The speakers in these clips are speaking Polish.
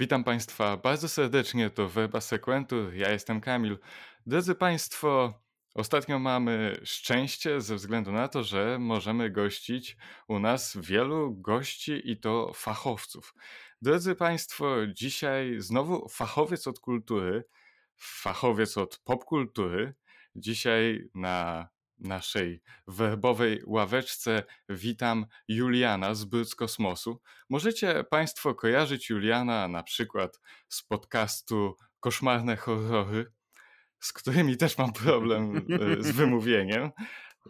Witam Państwa bardzo serdecznie, to Werba Sequentur, ja jestem Kamil. Drodzy Państwo, ostatnio mamy szczęście ze względu na to, że możemy gościć u nas wielu gości i to fachowców. Drodzy Państwo, dzisiaj znowu fachowiec od kultury, fachowiec od popkultury. Dzisiaj na naszej werbowej ławeczce witam Juliana z Brud Kosmosu. Możecie Państwo kojarzyć Juliana na przykład z podcastu Koszmarne Horrory, z którymi też mam problem e, z wymówieniem,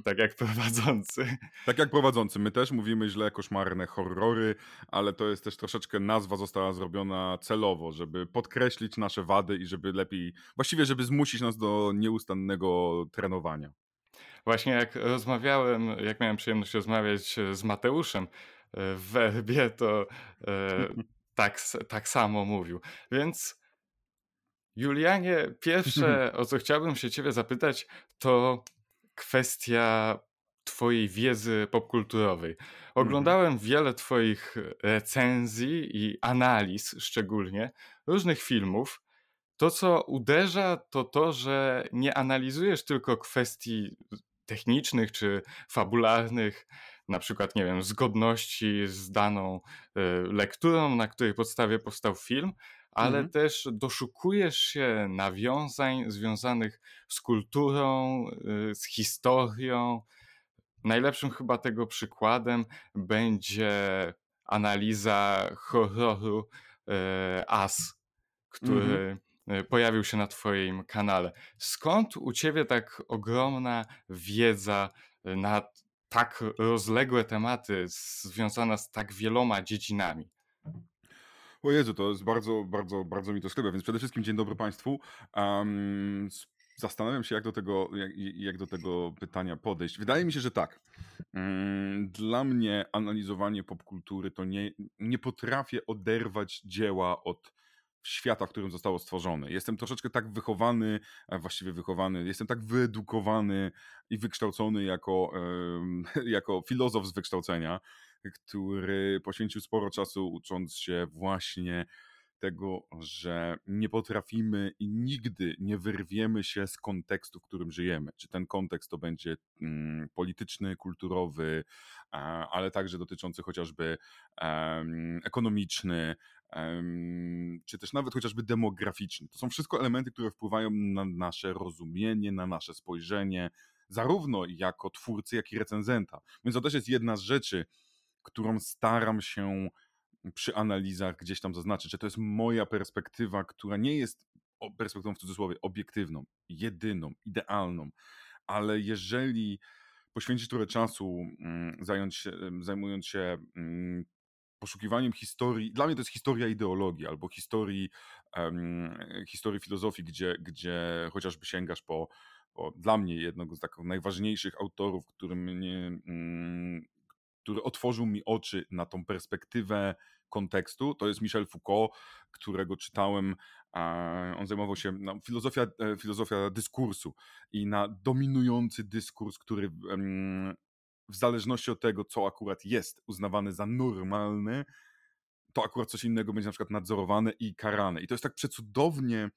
tak jak prowadzący. Tak jak prowadzący. My też mówimy źle koszmarne horrory, ale to jest też troszeczkę nazwa została zrobiona celowo, żeby podkreślić nasze wady i żeby lepiej, właściwie żeby zmusić nas do nieustannego trenowania. Właśnie jak rozmawiałem, jak miałem przyjemność rozmawiać e, z Mateuszem e, w werbie, to e, tak, tak samo mówił. Więc Julianie, pierwsze o co chciałbym się ciebie zapytać, to kwestia twojej wiedzy popkulturowej. Oglądałem wiele twoich recenzji i analiz szczególnie różnych filmów. To, co uderza, to to, że nie analizujesz tylko kwestii technicznych czy fabularnych, na przykład, nie wiem, zgodności z daną y, lekturą, na której podstawie powstał film, ale mhm. też doszukujesz się nawiązań związanych z kulturą, y, z historią. Najlepszym chyba tego przykładem będzie analiza horroru y, As, który mhm E, pojawił się na Twoim kanale. Skąd u Ciebie tak ogromna wiedza e, na tak rozległe tematy, związana z tak wieloma dziedzinami? O Jezu, to jest bardzo, bardzo, bardzo mi to sklepia, więc przede wszystkim dzień dobry Państwu. Um, zastanawiam się, jak do, tego, jak, jak, do tego pytania podejść. Wydaje mi się, że tak. Mm, dla mnie analizowanie popkultury to nie, nie potrafię oderwać dzieła od świata, w którym zostało stworzone. Jestem troszeczkę tak wychowany, właściwie wychowany, jestem tak wyedukowany i wykształcony jako, jako filozof z wykształcenia, który poświęcił sporo czasu ucząc się właśnie tego, że nie potrafimy i nigdy nie wyrwiemy się z kontekstu, w którym żyjemy. Czy ten kontekst to będzie mm, polityczny, kulturowy, ale także dotyczący chociażby ekonomiczny, czy też nawet chociażby demograficzny. To są wszystko elementy, które wpływają na nasze rozumienie, na nasze spojrzenie, zarówno jako twórcy, jak i recenzenta. Więc to też jest jedna z rzeczy, którą staram się przy analizach gdzieś tam zaznaczyć, że to jest moja perspektywa, która nie jest perspektywą w cudzysłowie obiektywną, jedyną, idealną, ale jeżeli poświęcić trochę czasu, mm, zająć się, zajmując się mm, poszukiwaniem historii, dla mnie to jest historia ideologii albo historii, um, historii filozofii, gdzie, gdzie chociażby sięgasz po, po dla mnie jednego z takich najważniejszych autorów, który mnie, mm, który otworzył mi oczy na tą perspektywę kontekstu, to jest Michel Foucault, którego czytałem. On zajmował się no, filozofia, e, filozofia dyskursu i na dominujący dyskurs, który w zależności od tego, co akurat jest uznawane za normalne, to akurat coś innego będzie na przykład nadzorowane i karane. I to jest tak przecudownie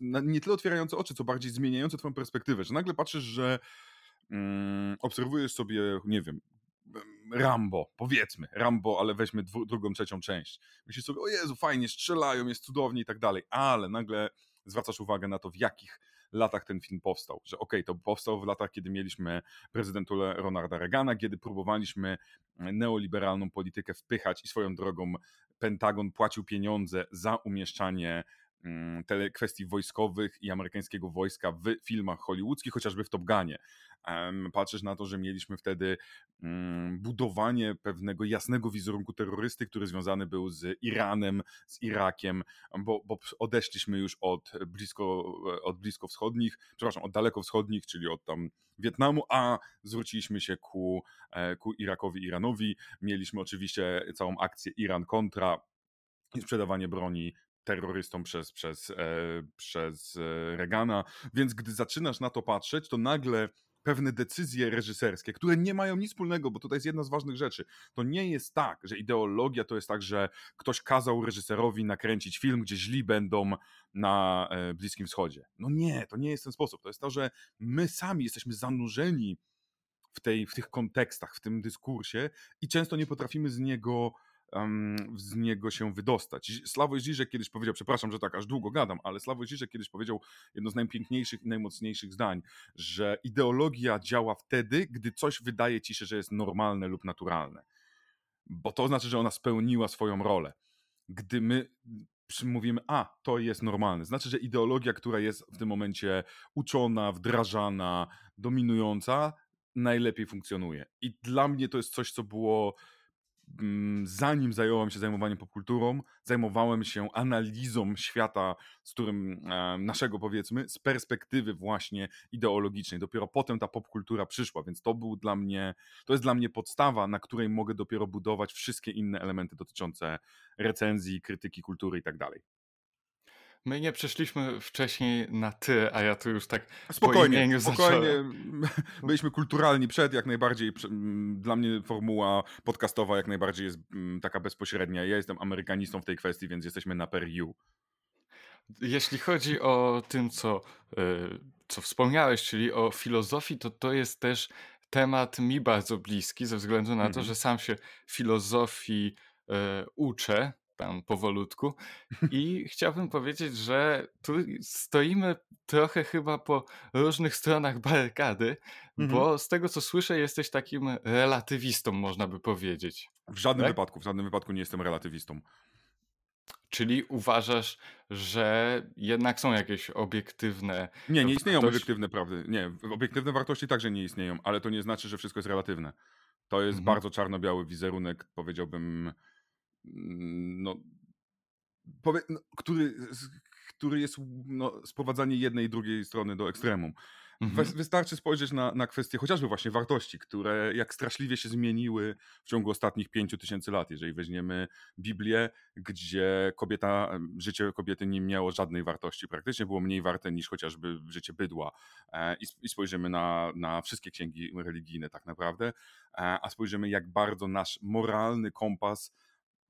nie tyle otwierające oczy, co bardziej zmieniające twoją perspektywę, że nagle patrzysz, że mm, obserwujesz sobie, nie wiem, Rambo, powiedzmy, Rambo, ale weźmy dwu, drugą, trzecią część. Myślisz sobie, o Jezu, fajnie, strzelają, jest cudownie i tak dalej, ale nagle zwracasz uwagę na to, w jakich latach ten film powstał. Że okej, okay, to powstał w latach, kiedy mieliśmy prezydenturę Ronalda Reagana, kiedy próbowaliśmy neoliberalną politykę wpychać i swoją drogą Pentagon płacił pieniądze za umieszczanie mm, kwestii wojskowych i amerykańskiego wojska w filmach hollywoodzkich, chociażby w Top Gunie patrzysz na to, że mieliśmy wtedy mm, budowanie pewnego jasnego wizerunku terrorysty, który związany był z Iranem, z Irakiem, bo, bo odeszliśmy już od blisko, od blisko wschodnich, przepraszam, od daleko wschodnich, czyli od tam Wietnamu, a zwróciliśmy się ku, e, ku Irakowi, Iranowi. Mieliśmy oczywiście całą akcję Iran kontra i sprzedawanie broni terrorystą przez, przez, e, przez e, Reagana. Więc gdy zaczynasz na to patrzeć, to nagle pewne decyzje reżyserskie, które nie mają nic wspólnego, bo tutaj jest jedna z ważnych rzeczy. To nie jest tak, że ideologia to jest tak, że ktoś kazał reżyserowi nakręcić film, gdzie źli będą na e, Bliskim Wschodzie. No nie, to nie jest ten sposób. To jest to, że my sami jesteśmy zanurzeni w, tej, w tych kontekstach, w tym dyskursie i często nie potrafimy z niego z niego się wydostać. Sławoj Žižek kiedyś powiedział, przepraszam, że tak aż długo gadam, ale Sławoj Žižek kiedyś powiedział jedno z najpiękniejszych i najmocniejszych zdań, że ideologia działa wtedy, gdy coś wydaje ci się, że jest normalne lub naturalne. Bo to znaczy, że ona spełniła swoją rolę. Gdy my mówimy, a to jest normalne. Znaczy, że ideologia, która jest w tym momencie uczona, wdrażana, dominująca, najlepiej funkcjonuje. I dla mnie to jest coś, co było zanim zająłem się zajmowaniem popkulturą, zajmowałem się analizą świata, z którym e, naszego powiedzmy, z perspektywy właśnie ideologicznej. Dopiero potem ta popkultura przyszła, więc to był dla mnie, to jest dla mnie podstawa, na której mogę dopiero budować wszystkie inne elementy dotyczące recenzji, krytyki kultury i tak dalej. My nie przeszliśmy wcześniej na ty, a ja tu już tak spokojnie, spokojnie. Byliśmy kulturalni przed, jak najbardziej. Dla mnie formuła podcastowa jak najbardziej jest taka bezpośrednia. Ja jestem amerykanistą w tej kwestii, więc jesteśmy na per you. Jeśli chodzi o tym, co, e, co wspomniałeś, czyli o filozofii, to to jest też temat mi bardzo bliski, ze względu na to, mhm. że sam się filozofii e, uczę tam powolutku. I chciałbym powiedzieć, że tu stoimy trochę chyba po różnych stronach barykady, mhm. bo z tego co słyszę, jesteś takim relatywistą, można by powiedzieć. W żadnym tak? wypadku, w żadnym wypadku nie jestem relatywistą. Czyli uważasz, że jednak są jakieś obiektywne. Nie, nie istnieją wartości... obiektywne prawdy. Nie, obiektywne wartości także nie istnieją, ale to nie znaczy, że wszystko jest relatywne. To jest mhm. bardzo czarno-biały wizerunek, powiedziałbym, no, powie, no, który, który jest no, sprowadzanie jednej i drugiej strony do ekstremum. Mhm. Wystarczy spojrzeć na, na kwestie chociażby właśnie wartości, które jak straszliwie się zmieniły w ciągu ostatnich pięciu tysięcy lat. Jeżeli weźmiemy Biblię, gdzie kobieta, życie kobiety nie miało żadnej wartości, praktycznie było mniej warte niż chociażby życie bydła. E, I spojrzymy na, na wszystkie księgi religijne tak naprawdę, e, a spojrzymy jak bardzo nasz moralny kompas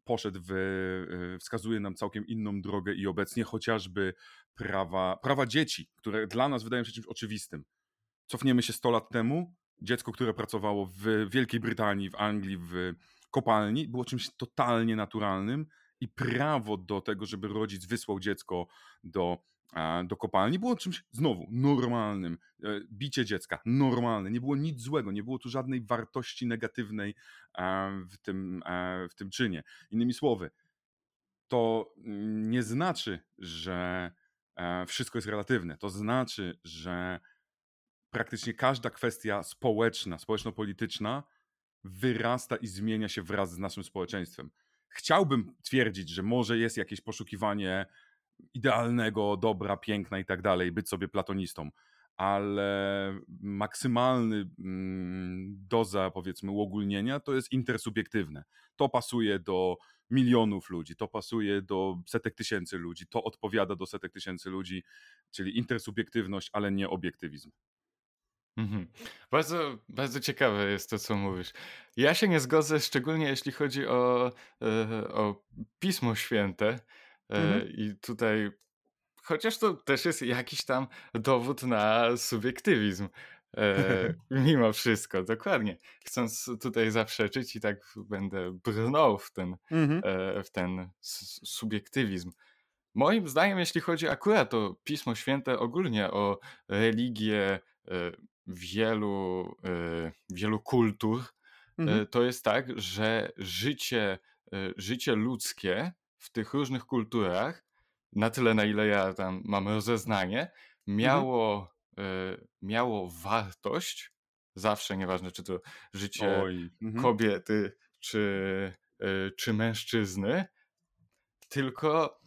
poszedł w, y, wskazuje nam całkiem inną drogę i obecnie chociażby prawa, prawa dzieci, które dla nas wydają się czymś oczywistym. Cofniemy się 100 lat temu, dziecko, które pracowało w Wielkiej Brytanii, w Anglii, w kopalni, było czymś totalnie naturalnym i prawo do tego, żeby rodzic wysłał dziecko do do kopalni było czymś znowu normalnym. E, bicie dziecka normalne, nie było nic złego, nie było tu żadnej wartości negatywnej w tym, w tym czynie. Innymi słowy, to nie znaczy, że e, wszystko jest relatywne. To znaczy, że praktycznie każda kwestia społeczna, społeczno-polityczna wyrasta i zmienia się wraz z naszym społeczeństwem. Chciałbym twierdzić, że może jest jakieś poszukiwanie idealnego, dobra, piękna i tak dalej, być sobie platonistą, ale maksymalny mm, doza, powiedzmy, uogólnienia to jest intersubiektywne. To pasuje do milionów ludzi, to pasuje do setek tysięcy ludzi, to odpowiada do setek tysięcy ludzi, czyli intersubiektywność, ale nie obiektywizm. Mhm. Bardzo, bardzo ciekawe jest to, co mówisz. Ja się nie zgodzę, szczególnie jeśli chodzi o, e, o Pismo Święte, Mhm. E, I tutaj, chociaż to też jest jakiś tam dowód na subiektywizm. E, mimo wszystko, dokładnie. Chcąc tutaj zaprzeczyć i tak będę brnął w ten, mhm. e, w ten subiektywizm. Moim zdaniem, jeśli chodzi akurat o Pismo Święte, ogólnie o religię e, wielu, e, wielu kultur, e, mhm. to jest tak, że życie, życie ludzkie w tych różnych kulturach, na tyle na ile ja tam mam rozeznanie, mhm. miało, mhm. y, miało wartość, zawsze, nieważne czy to życie Oj. Mhm. kobiety, czy, y, czy mężczyzny, tylko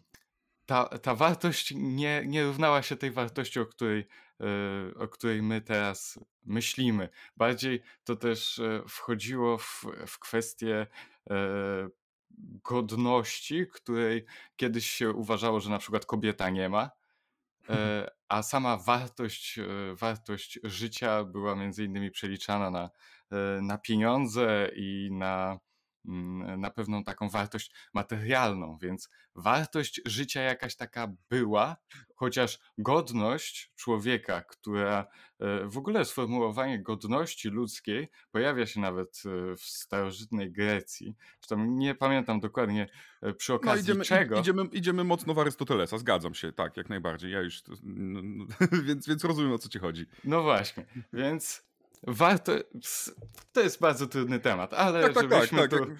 ta, ta wartość nie, nie równała się tej wartości, o której, y, o której my teraz myślimy. Bardziej to też wchodziło w, w kwestię godności, której kiedyś się uważało, że na przykład kobieta nie ma. e, a sama wartość, e, wartość życia była między innymi przeliczana na, e, na pieniądze i na, na pewną taką wartość materialną, więc wartość życia jakaś taka była, chociaż godność człowieka, która w ogóle sformułowanie godności ludzkiej pojawia się nawet w starożytnej Grecji. Zresztą nie pamiętam dokładnie przy No okazji idziemy, czego. idziemy, idziemy mocno w Arystotelesa, zgadzam się, tak, jak najbardziej. Ja już, no, no, więc, więc rozumiem o co ci chodzi. No właśnie, więc warto. To jest bardzo trudny temat, ale Tak, tak, tak, żebyśmy tak. tu. tak.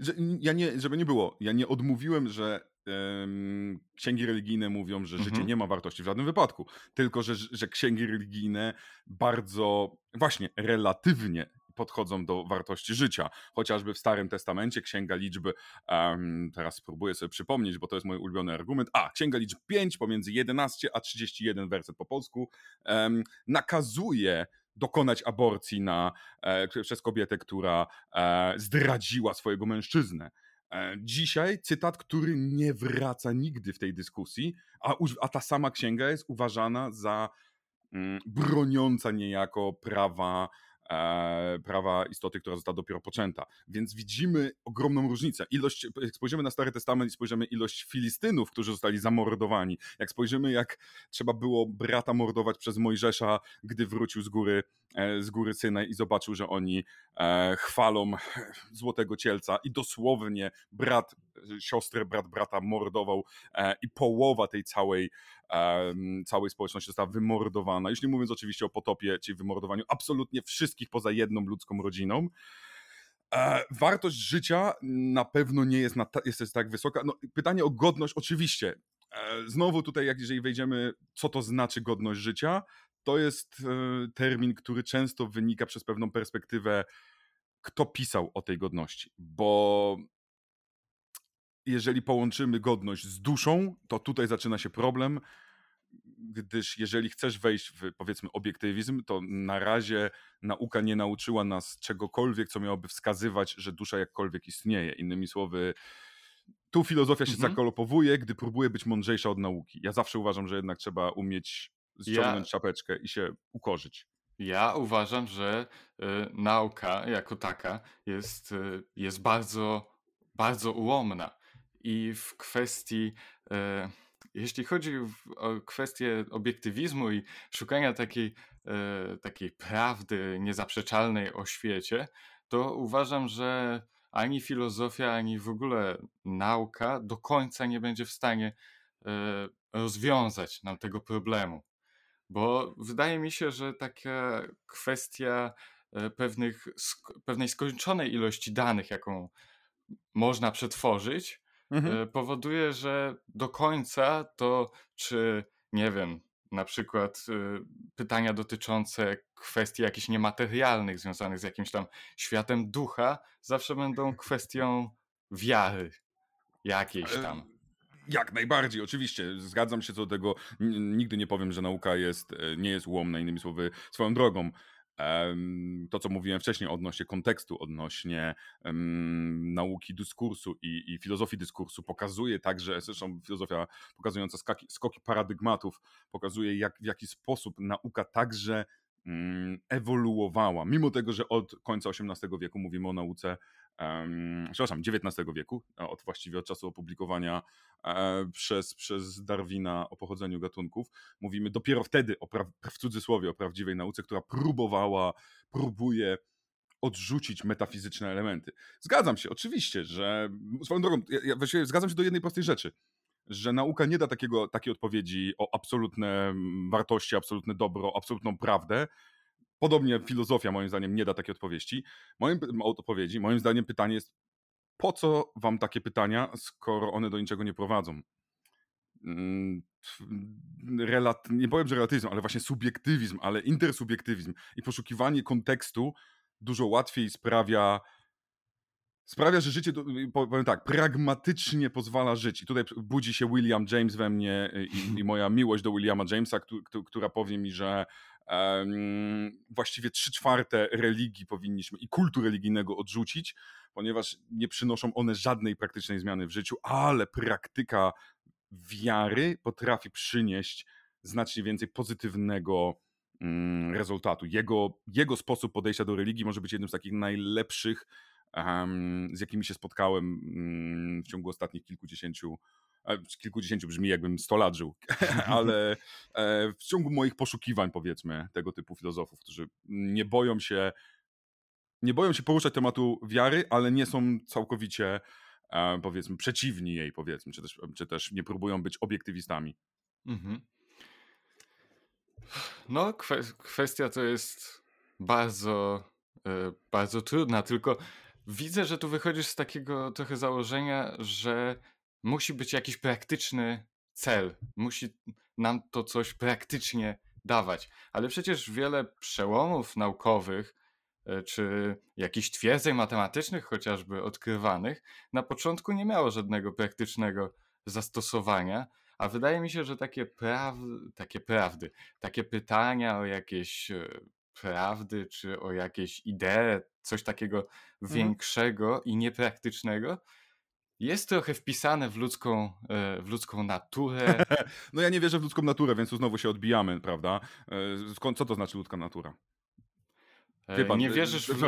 Że, ja nie, żeby nie było, ja nie odmówiłem, że em, księgi religijne mówią, że życie Mhm. nie ma wartości w żadnym wypadku, tylko że, że księgi religijne bardzo, właśnie, relatywnie podchodzą do wartości życia. Chociażby w Starym Testamencie Księga Liczby, em, teraz spróbuję sobie przypomnieć, bo to jest mój ulubiony argument. A, Księga Liczb 5 pomiędzy 11 a 31 werset po polsku em, nakazuje dokonać aborcji na, e, przez kobietę, która e, zdradziła swojego mężczyznę. E, dzisiaj cytat, który nie wraca nigdy w tej dyskusji, a, a ta sama księga jest uważana za mm, broniąca niejako prawa, prawa istoty, która została dopiero poczęta. Więc widzimy ogromną różnicę. Ilość, jak spojrzymy na Stary Testament i spojrzymy ilość Filistynów, którzy zostali zamordowani, jak spojrzymy, jak trzeba było brata mordować przez Mojżesza, gdy wrócił z góry, e, z góry Synaj i zobaczył, że oni e, chwalą złotego cielca i dosłownie brat e, siostrę, brat brata mordował e, i połowa tej całej, całej społeczności została wymordowana. Już nie mówiąc oczywiście o potopie, czyli wymordowaniu absolutnie wszystkich poza jedną ludzką rodziną. E, wartość życia na pewno nie jest, na ta, jest, tak wysoka. No, pytanie o godność, oczywiście. E, znowu tutaj, jak jeżeli wejdziemy, co to znaczy godność życia, to jest termin, który często wynika przez pewną perspektywę, kto pisał o tej godności. Bo jeżeli połączymy godność z duszą, to tutaj zaczyna się problem, gdyż jeżeli chcesz wejść w powiedzmy obiektywizm, to na razie nauka nie nauczyła nas czegokolwiek, co miałoby wskazywać, że dusza jakkolwiek istnieje. Innymi słowy, tu filozofia się Mhm. zakolopowuje, gdy próbuje być mądrzejsza od nauki. Ja zawsze uważam, że jednak trzeba umieć ściągnąć Ja- czapeczkę i się ukorzyć. Ja uważam, że y, nauka jako taka jest, y, jest bardzo, bardzo ułomna. I w kwestii, y, jeśli chodzi o kwestię obiektywizmu i szukania takiej, y, takiej prawdy niezaprzeczalnej o świecie, to uważam, że ani filozofia, ani w ogóle nauka do końca nie będzie w stanie y, rozwiązać nam tego problemu. Bo wydaje mi się, że taka kwestia e, pewnych, pewnej skończonej ilości danych, jaką można przetworzyć, Mhm. e, powoduje, że do końca to, czy nie wiem, na przykład e, pytania dotyczące kwestii jakichś niematerialnych, związanych z jakimś tam światem ducha, zawsze będą kwestią wiary jakiejś tam. Jak najbardziej, oczywiście. Zgadzam się co do tego. Nigdy nie powiem, że nauka jest, e, nie jest ułomna, innymi słowy, swoją drogą. To, co mówiłem wcześniej odnośnie kontekstu, odnośnie em, nauki dyskursu i, i filozofii dyskursu, pokazuje także, zresztą filozofia pokazująca skaki, skoki paradygmatów, pokazuje, jak, w jaki sposób nauka także mm, ewoluowała. Mimo tego, że od końca XVIII wieku mówimy o nauce, przepraszam, XIX wieku, od właściwie od czasu opublikowania e, przez, przez Darwina o pochodzeniu gatunków. Mówimy dopiero wtedy, o pra- w cudzysłowie, o prawdziwej nauce, która próbowała, próbuje odrzucić metafizyczne elementy. Zgadzam się, oczywiście, że swoją drogą, ja, ja właściwie zgadzam się do jednej prostej rzeczy, że nauka nie da takiego, takiej odpowiedzi o absolutne wartości, absolutne dobro, absolutną prawdę. Podobnie filozofia moim zdaniem nie da takiej odpowiedzi. Moim odpowiedzi, moim zdaniem pytanie jest, po co wam takie pytania, skoro one do niczego nie prowadzą? Mm, f- Relat, nie powiem, że relatywizm, ale właśnie subiektywizm, ale intersubiektywizm i poszukiwanie kontekstu dużo łatwiej sprawia, sprawia, że życie, powiem tak, pragmatycznie pozwala żyć. I tutaj budzi się William James we mnie i, i moja miłość do Williama Jamesa, któ- któ- która powie mi, że em, właściwie trzy czwarte religii powinniśmy i kultu religijnego odrzucić, ponieważ nie przynoszą one żadnej praktycznej zmiany w życiu, ale praktyka wiary potrafi przynieść znacznie więcej pozytywnego mm, rezultatu. Jego, jego sposób podejścia do religii może być jednym z takich najlepszych, um, z jakimi się spotkałem um, w ciągu ostatnich kilkudziesięciu kilkudziesięciu brzmi jakbym sto lat żył, ale e, w ciągu moich poszukiwań powiedzmy tego typu filozofów, którzy nie boją się nie boją się poruszać tematu wiary, ale nie są całkowicie e, powiedzmy przeciwni jej powiedzmy, czy też, czy też nie próbują być obiektywistami. Mhm. No kwestia to jest bardzo e, bardzo trudna, tylko widzę, że tu wychodzisz z takiego trochę założenia, że musi być jakiś praktyczny cel. Musi nam to coś praktycznie dawać. Ale przecież wiele przełomów naukowych e, czy jakichś twierdzeń matematycznych chociażby odkrywanych na początku nie miało żadnego praktycznego zastosowania, a wydaje mi się, że takie, praw, takie prawdy, takie pytania o jakieś e, prawdy czy o jakieś idee, coś takiego mhm. większego i niepraktycznego, jest trochę wpisane w ludzką, e, w ludzką naturę. No ja nie wierzę w ludzką naturę, więc tu znowu się odbijamy, prawda? E, co to znaczy ludzka natura? Pan, nie wierzysz w...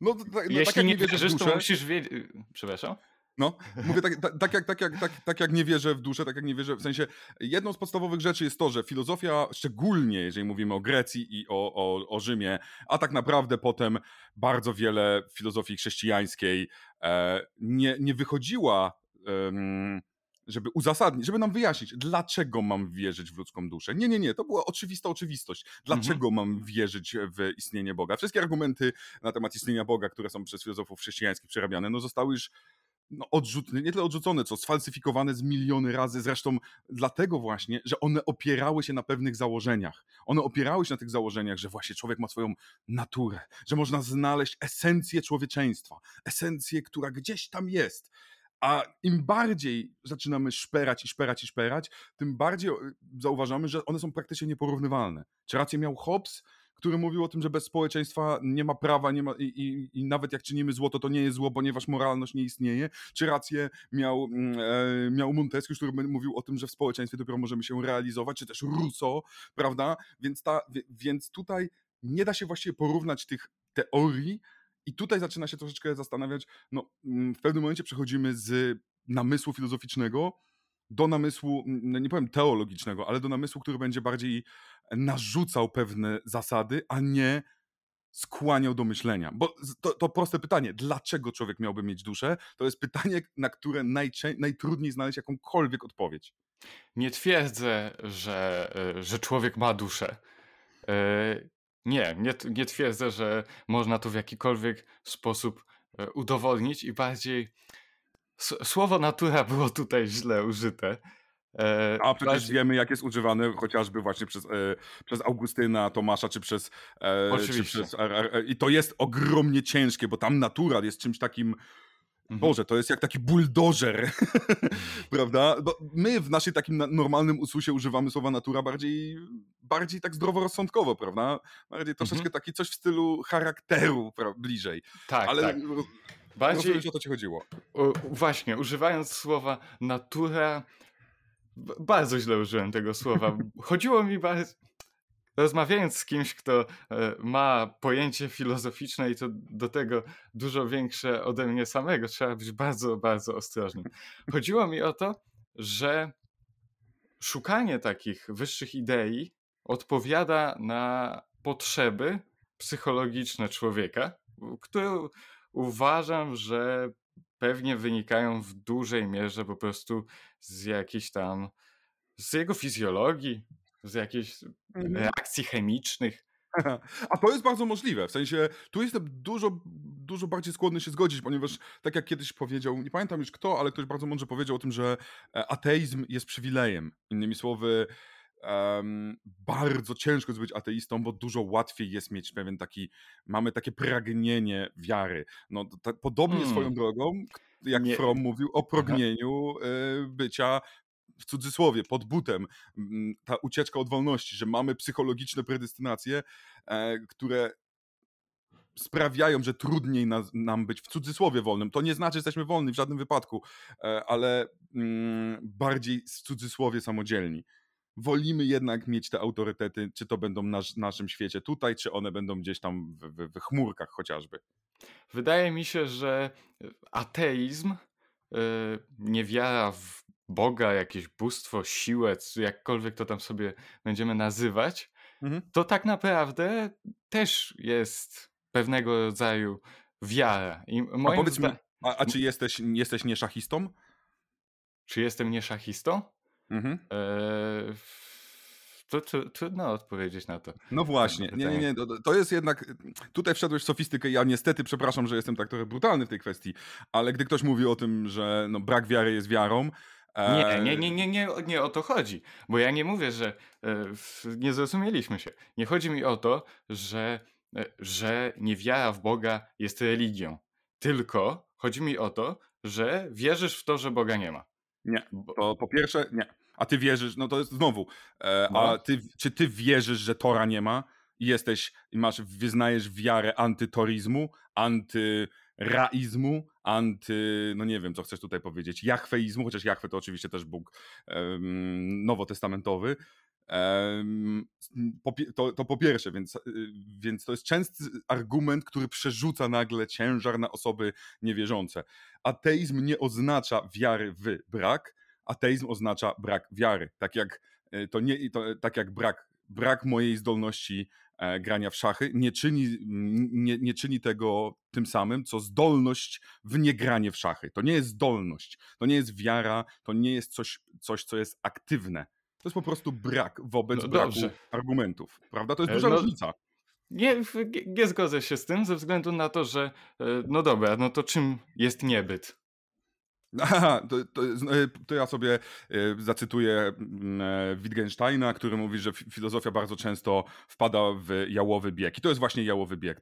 No, no, Jeśli tak nie, nie wierzysz, duszę, to musisz wiedzieć... Przepraszam? No, mówię tak, tak, tak, jak, tak, jak, tak, tak jak nie wierzę w duszę, tak jak nie wierzę, w sensie jedną z podstawowych rzeczy jest to, że filozofia, szczególnie jeżeli mówimy o Grecji i o, o, o Rzymie, a tak naprawdę potem bardzo wiele filozofii chrześcijańskiej e, nie, nie wychodziła, e, żeby uzasadnić, żeby nam wyjaśnić, dlaczego mam wierzyć w ludzką duszę. Nie, nie, nie, to była oczywista oczywistość. Dlaczego mhm. mam wierzyć w istnienie Boga? Wszystkie argumenty na temat istnienia Boga, które są przez filozofów chrześcijańskich przerabiane, no zostały już no, odrzucone, nie tyle odrzucone, co sfalsyfikowane z miliony razy, zresztą dlatego właśnie, że one opierały się na pewnych założeniach. One opierały się na tych założeniach, że właśnie człowiek ma swoją naturę, że można znaleźć esencję człowieczeństwa, esencję, która gdzieś tam jest. A im bardziej zaczynamy szperać i szperać i szperać, tym bardziej zauważamy, że one są praktycznie nieporównywalne. Czy rację miał Hobbes, który mówił o tym, że bez społeczeństwa nie ma prawa nie ma, i, i, i nawet jak czynimy zło, to nie jest zło, ponieważ moralność nie istnieje. Czy rację miał, mm, e, miał Montesquieu, który mówił o tym, że w społeczeństwie dopiero możemy się realizować, czy też Rousseau, prawda? Więc, ta, więc tutaj nie da się właściwie porównać tych teorii, i tutaj zaczyna się troszeczkę zastanawiać, no mm, w pewnym momencie przechodzimy z namysłu filozoficznego do namysłu, no nie powiem teologicznego, ale do namysłu, który będzie bardziej narzucał pewne zasady, a nie skłaniał do myślenia. Bo to, to proste pytanie, dlaczego człowiek miałby mieć duszę, to jest pytanie, na które najtrudniej znaleźć jakąkolwiek odpowiedź. Nie twierdzę, że, e, że człowiek ma duszę. E, nie, nie, nie twierdzę, że można to w jakikolwiek sposób e, udowodnić i bardziej słowo natura było tutaj źle użyte. E, A przecież bardziej... wiemy, jak jest używane chociażby właśnie przez, e, przez Augustyna, Tomasza, czy przez... E, Oczywiście. Czy przez, I to jest ogromnie ciężkie, bo tam natura jest czymś takim... Mhm. Boże, to jest jak taki buldożer, prawda? Bo my w naszym takim normalnym ususie używamy słowa natura bardziej, bardziej tak zdroworozsądkowo, prawda? Bardziej troszeczkę mhm. taki coś w stylu charakteru bliżej. Tak, Ale tak. Bardziej... O to ci chodziło. Właśnie, używając słowa natura, bardzo źle użyłem tego słowa. Chodziło mi bardzo... Rozmawiając z kimś, kto e, ma pojęcie filozoficzne i to do tego dużo większe ode mnie samego, trzeba być bardzo, bardzo ostrożnym. Chodziło mi o to, że szukanie takich wyższych idei odpowiada na potrzeby psychologiczne człowieka, które uważam, że pewnie wynikają w dużej mierze po prostu z jakiejś tam, z jego fizjologii, z jakichś mhm. reakcji chemicznych. A to jest bardzo możliwe. W sensie tu jestem dużo, dużo bardziej skłonny się zgodzić, ponieważ tak jak kiedyś powiedział, nie pamiętam już kto, ale ktoś bardzo mądrze powiedział o tym, że e, ateizm jest przywilejem. Innymi słowy, um, bardzo ciężko jest być ateistą, bo dużo łatwiej jest mieć pewien taki, mamy takie pragnienie wiary. No, to, podobnie hmm. swoją drogą, jak Nie. Fromm mówił o pragnieniu y, bycia w cudzysłowie, pod butem, ta ucieczka od wolności, że mamy psychologiczne predestynacje, e, które sprawiają, że trudniej na, nam być w cudzysłowie wolnym. To nie znaczy, że jesteśmy wolni w żadnym wypadku, e, ale mm, bardziej w cudzysłowie samodzielni. Wolimy jednak mieć te autorytety, czy to będą na naszym świecie tutaj, czy one będą gdzieś tam w, w, w chmurkach chociażby. Wydaje mi się, że ateizm, yy, niewiara w Boga, jakieś bóstwo, siłę, jakkolwiek to tam sobie będziemy nazywać, mhm. to tak naprawdę też jest pewnego rodzaju wiara. I moim a powiedz mi, a, a, czy jesteś, jesteś nie szachistą? Czy jestem nie szachistą? Mhm. E, to, to, trudno odpowiedzieć na to. No właśnie, nie, nie, nie. To jest jednak. Tutaj wszedłeś w sofistykę. Ja niestety, przepraszam, że jestem tak trochę brutalny w tej kwestii, ale gdy ktoś mówi o tym, że no, brak wiary jest wiarą, nie, nie, nie, nie, nie, nie o to chodzi. Bo ja nie mówię, że e, nie zrozumieliśmy się. Nie chodzi mi o to, że, e, że niewiara w Boga jest religią. Tylko chodzi mi o to, że wierzysz w to, że Boga nie ma. Nie. To po pierwsze, nie. A ty wierzysz, no to jest znowu. E, no. A ty, czy ty wierzysz, że Tora nie ma? I jesteś, masz, wyznajesz wiarę antytorizmu, anty raizmu, anty, no nie wiem, co chcesz tutaj powiedzieć, jachweizmu, chociaż Jachwe to oczywiście też Bóg um, nowotestamentowy. To, to, po pierwsze, więc, y, więc to jest częsty argument, który przerzuca nagle ciężar na osoby niewierzące. Ateizm nie oznacza wiary w brak, ateizm oznacza brak wiary. Tak jak y, to nie, to, tak jak brak, brak mojej zdolności E, grania w szachy nie czyni, nie, nie czyni tego tym samym, co zdolność w niegranie w szachy. To nie jest zdolność, to nie jest wiara, to nie jest coś, coś co jest aktywne. To jest po prostu brak wobec no braku argumentów. Prawda? To jest e, duża no, różnica. Nie, nie zgodzę się z tym, ze względu na to, że e, no dobra, no to czym jest niebyt? Aha, to, to, e, to, ja sobie zacytuję mm, Wittgensteina, który mówi, że filozofia bardzo często wpada w jałowy bieg. I to jest właśnie jałowy bieg.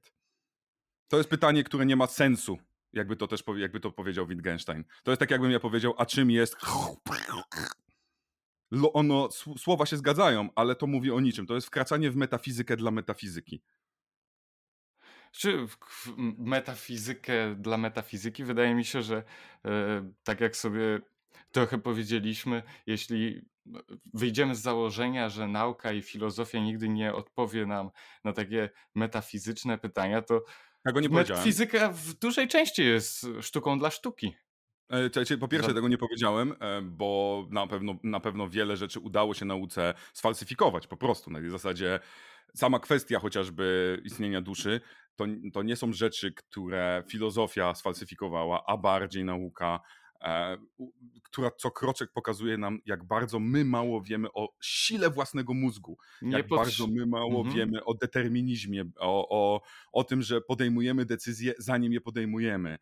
To jest pytanie, które nie ma sensu, jakby to też jakby to powiedział Wittgenstein. To jest tak, jakbym ja powiedział, a czym jest. Ono, słowa się zgadzają, ale to mówi o niczym. To jest wkraczanie w metafizykę dla metafizyki. Czy metafizykę dla metafizyki? Wydaje mi się, że e, tak jak sobie trochę powiedzieliśmy, jeśli no, wyjdziemy z założenia, że nauka i filozofia nigdy nie odpowie nam na takie metafizyczne pytania, to tego nie metafizyka w dużej części jest sztuką dla sztuki. E, po pierwsze, tego nie powiedziałem, e, bo na pewno, na pewno wiele rzeczy udało się nauce sfalsyfikować po prostu. Na zasadzie sama kwestia chociażby istnienia duszy to, to nie są rzeczy, które filozofia sfalsyfikowała, a bardziej nauka, e, która co kroczek pokazuje nam, jak bardzo my mało wiemy o sile własnego mózgu, nie jak bardzo my mało mhm. wiemy o determinizmie, o, o, o tym, że podejmujemy decyzje, zanim je podejmujemy.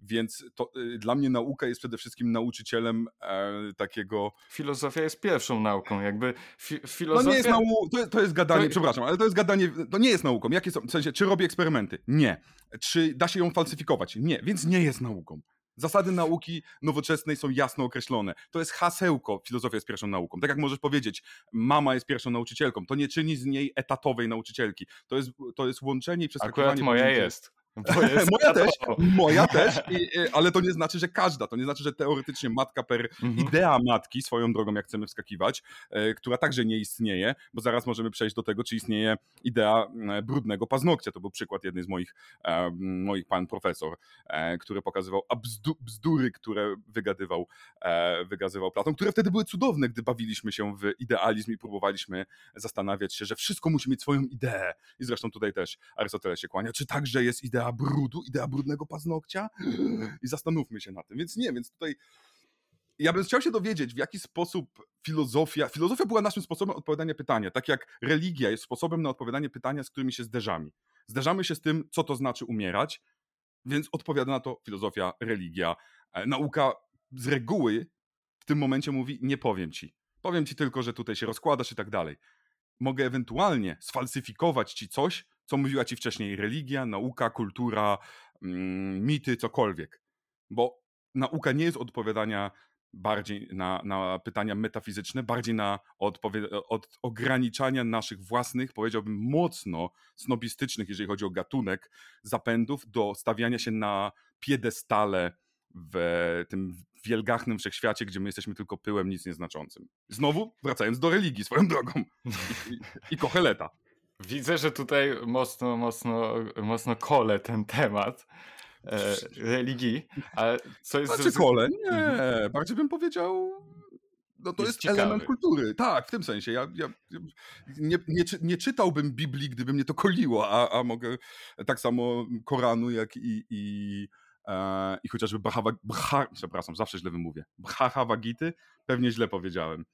Więc to, y, dla mnie nauka jest przede wszystkim nauczycielem e, takiego. Filozofia jest pierwszą nauką, jakby fi filozofia. No nie jest nau... to, to jest gadanie, to... przepraszam, ale to jest gadanie, to nie jest nauką. Jakie są, w sensie, czy robi eksperymenty? Nie. Czy da się ją falsyfikować? Nie, więc nie jest nauką. Zasady nauki nowoczesnej są jasno określone. To jest hasełko, filozofia jest pierwszą nauką. Tak jak możesz powiedzieć, mama jest pierwszą nauczycielką. To nie czyni z niej etatowej nauczycielki. To jest, to jest łączenie i przeskakiwanie. Akurat moja jest. moja też, moja też, i, ale to nie znaczy, że każda. To nie znaczy, że teoretycznie matka per mhm. idea matki, swoją drogą, jak chcemy wskakiwać, e, która także nie istnieje, bo zaraz możemy przejść do tego, czy istnieje idea e, brudnego paznokcia. To był przykład jednej z moich, e, moich pan profesor, który pokazywał bzdu, bzdury, które wygadywał, wygazywał Platon, które wtedy były cudowne, gdy bawiliśmy się w idealizm i próbowaliśmy zastanawiać się, że wszystko musi mieć swoją ideę. I zresztą tutaj też Arystoteles się kłania. Czy także jest idea idea brudu, idea brudnego paznokcia i zastanówmy się na tym. Więc nie, więc tutaj ja bym chciał się dowiedzieć, w jaki sposób filozofia, filozofia była naszym sposobem odpowiadania pytania, tak jak religia jest sposobem na odpowiadanie pytania, z którymi się zderzamy. Zderzamy się z tym, co to znaczy umierać, więc odpowiada na to filozofia, religia. E, nauka z reguły w tym momencie mówi, nie powiem ci. Powiem ci tylko, że tutaj się rozkładasz i tak dalej. Mogę ewentualnie sfalsyfikować ci coś, co mówiła ci wcześniej religia, nauka, kultura, mm, mity, cokolwiek. Bo nauka nie jest odpowiadania bardziej na, na pytania metafizyczne, bardziej na od ograniczania naszych własnych, powiedziałbym mocno snobistycznych, jeżeli chodzi o gatunek, zapędów do stawiania się na piedestale w tym wielgachnym wszechświacie, gdzie my jesteśmy tylko pyłem nic nieznaczącym. Znowu wracając do religii swoją drogą i, i, i Kocheleta. Widzę, że tutaj mocno, mocno, mocno kole ten temat e, religii, ale co jest... Znaczy kole? Nie, bardziej bym powiedział no to jest, jest element kultury. Tak, w tym sensie. Ja, ja nie, nie, nie, czytałbym Biblii, gdyby mnie to koliło, a, a mogę tak samo Koranu, jak i, i, e, i chociażby Bhava, Bha, przepraszam, zawsze źle wymówię, Bhavagity, pewnie źle powiedziałem.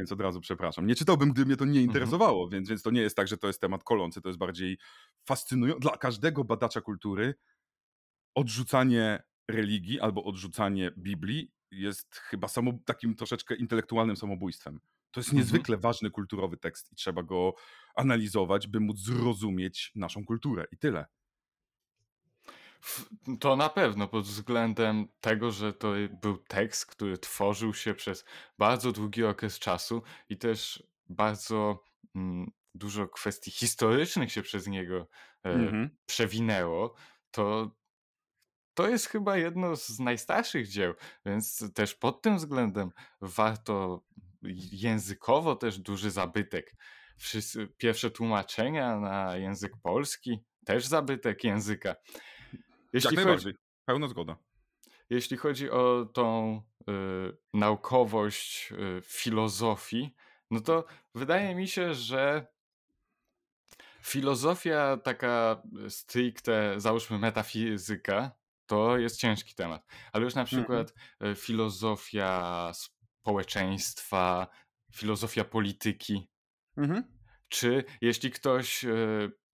Więc od razu przepraszam. Nie czytałbym, gdyby mnie to nie mhm. interesowało, mhm. więc, więc to nie jest tak, że to jest temat kolący, to jest bardziej fascynujące. Dla każdego badacza kultury odrzucanie religii albo odrzucanie Biblii jest chyba samo, takim troszeczkę intelektualnym samobójstwem. To jest mhm. niezwykle mhm. ważny kulturowy tekst i trzeba go analizować, by móc zrozumieć naszą kulturę i tyle. To na pewno pod względem tego, że to był tekst, który tworzył się przez bardzo długi okres czasu i też bardzo mm, dużo kwestii historycznych się przez niego e, mhm. przewinęło, to to jest chyba jedno z najstarszych dzieł, więc też pod tym względem warto językowo też duży zabytek. Wszyscy, pierwsze tłumaczenia na język polski, też zabytek języka. Jeśli Jak chodzi, pełna zgoda. Jeśli chodzi o tą y, naukowość y, filozofii, no to wydaje mi się, że filozofia taka stricte, załóżmy metafizyka, to jest ciężki temat. Ale już na mhm. przykład mhm. filozofia społeczeństwa, filozofia polityki. Mhm. Czy jeśli ktoś e,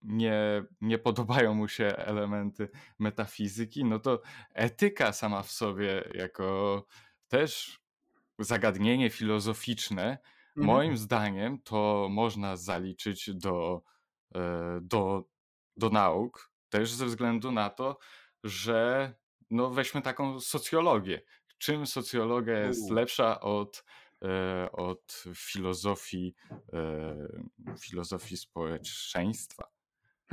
nie, nie podobają mu się elementy metafizyki, no to etyka sama w sobie, jako też zagadnienie filozoficzne, mhm. moim zdaniem to można zaliczyć do, e, do, do nauk, też ze względu na to, że no weźmy taką socjologię. Czym socjologia jest lepsza od, e, od filozofii, e, filozofii społeczeństwa?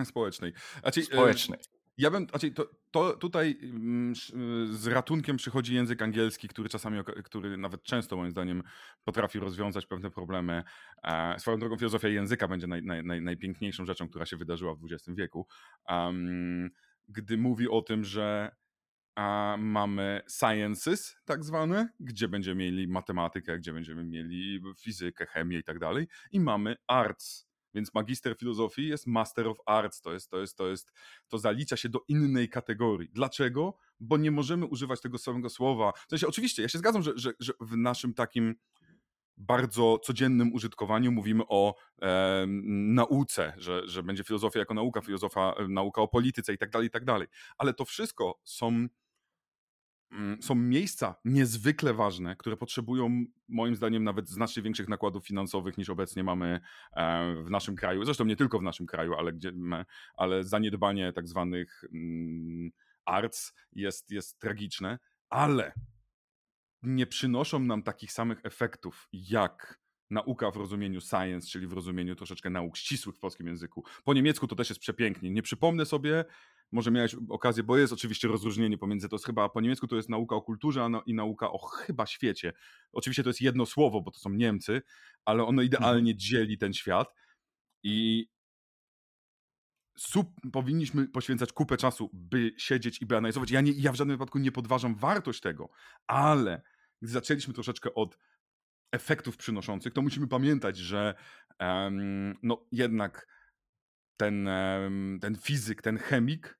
Społecznej. Znaczy, Społecznej. Ja bym, znaczy to, to tutaj mm, z ratunkiem przychodzi język angielski, który czasami, który nawet często moim zdaniem potrafi rozwiązać pewne problemy. Swoją drogą filozofia języka będzie naj, naj, naj, najpiękniejszą rzeczą, która się wydarzyła w XX wieku. Gdy mówi o tym, że mamy sciences, tak zwane, gdzie będziemy mieli matematykę, gdzie będziemy mieli fizykę, chemię i tak dalej, i mamy arts. Więc magister filozofii jest master of arts, to jest, to jest, to jest, to zalicza się do innej kategorii. Dlaczego? Bo nie możemy używać tego samego słowa. W sensie, oczywiście, ja się zgadzam, że, że, że w naszym takim bardzo codziennym użytkowaniu mówimy o e, nauce, że, że będzie filozofia jako nauka, filozofia, e, nauka o polityce i tak dalej, i tak dalej. Ale to wszystko są, są miejsca niezwykle ważne, które potrzebują moim zdaniem nawet znacznie większych nakładów finansowych niż obecnie mamy e, w naszym kraju. Zresztą nie tylko w naszym kraju, ale, gdzie, ale zaniedbanie tak zwanych mm, arts jest, jest tragiczne. Ale nie przynoszą nam takich samych efektów jak nauka w rozumieniu science, czyli w rozumieniu troszeczkę nauk ścisłych w polskim języku. Po niemiecku to też jest przepięknie. Nie przypomnę sobie, może miałeś okazję, bo jest oczywiście rozróżnienie pomiędzy, to jest chyba po niemiecku to jest nauka o kulturze i nauka o chyba świecie. Oczywiście to jest jedno słowo, bo to są Niemcy, ale ono idealnie mhm. dzieli ten świat i sub, powinniśmy poświęcać kupę czasu, by siedzieć i by analizować. Ja, nie, ja w żadnym wypadku nie podważam wartość tego, ale gdy zaczęliśmy troszeczkę od efektów przynoszących, to musimy pamiętać, że um, no jednak ten, ten fizyk, ten chemik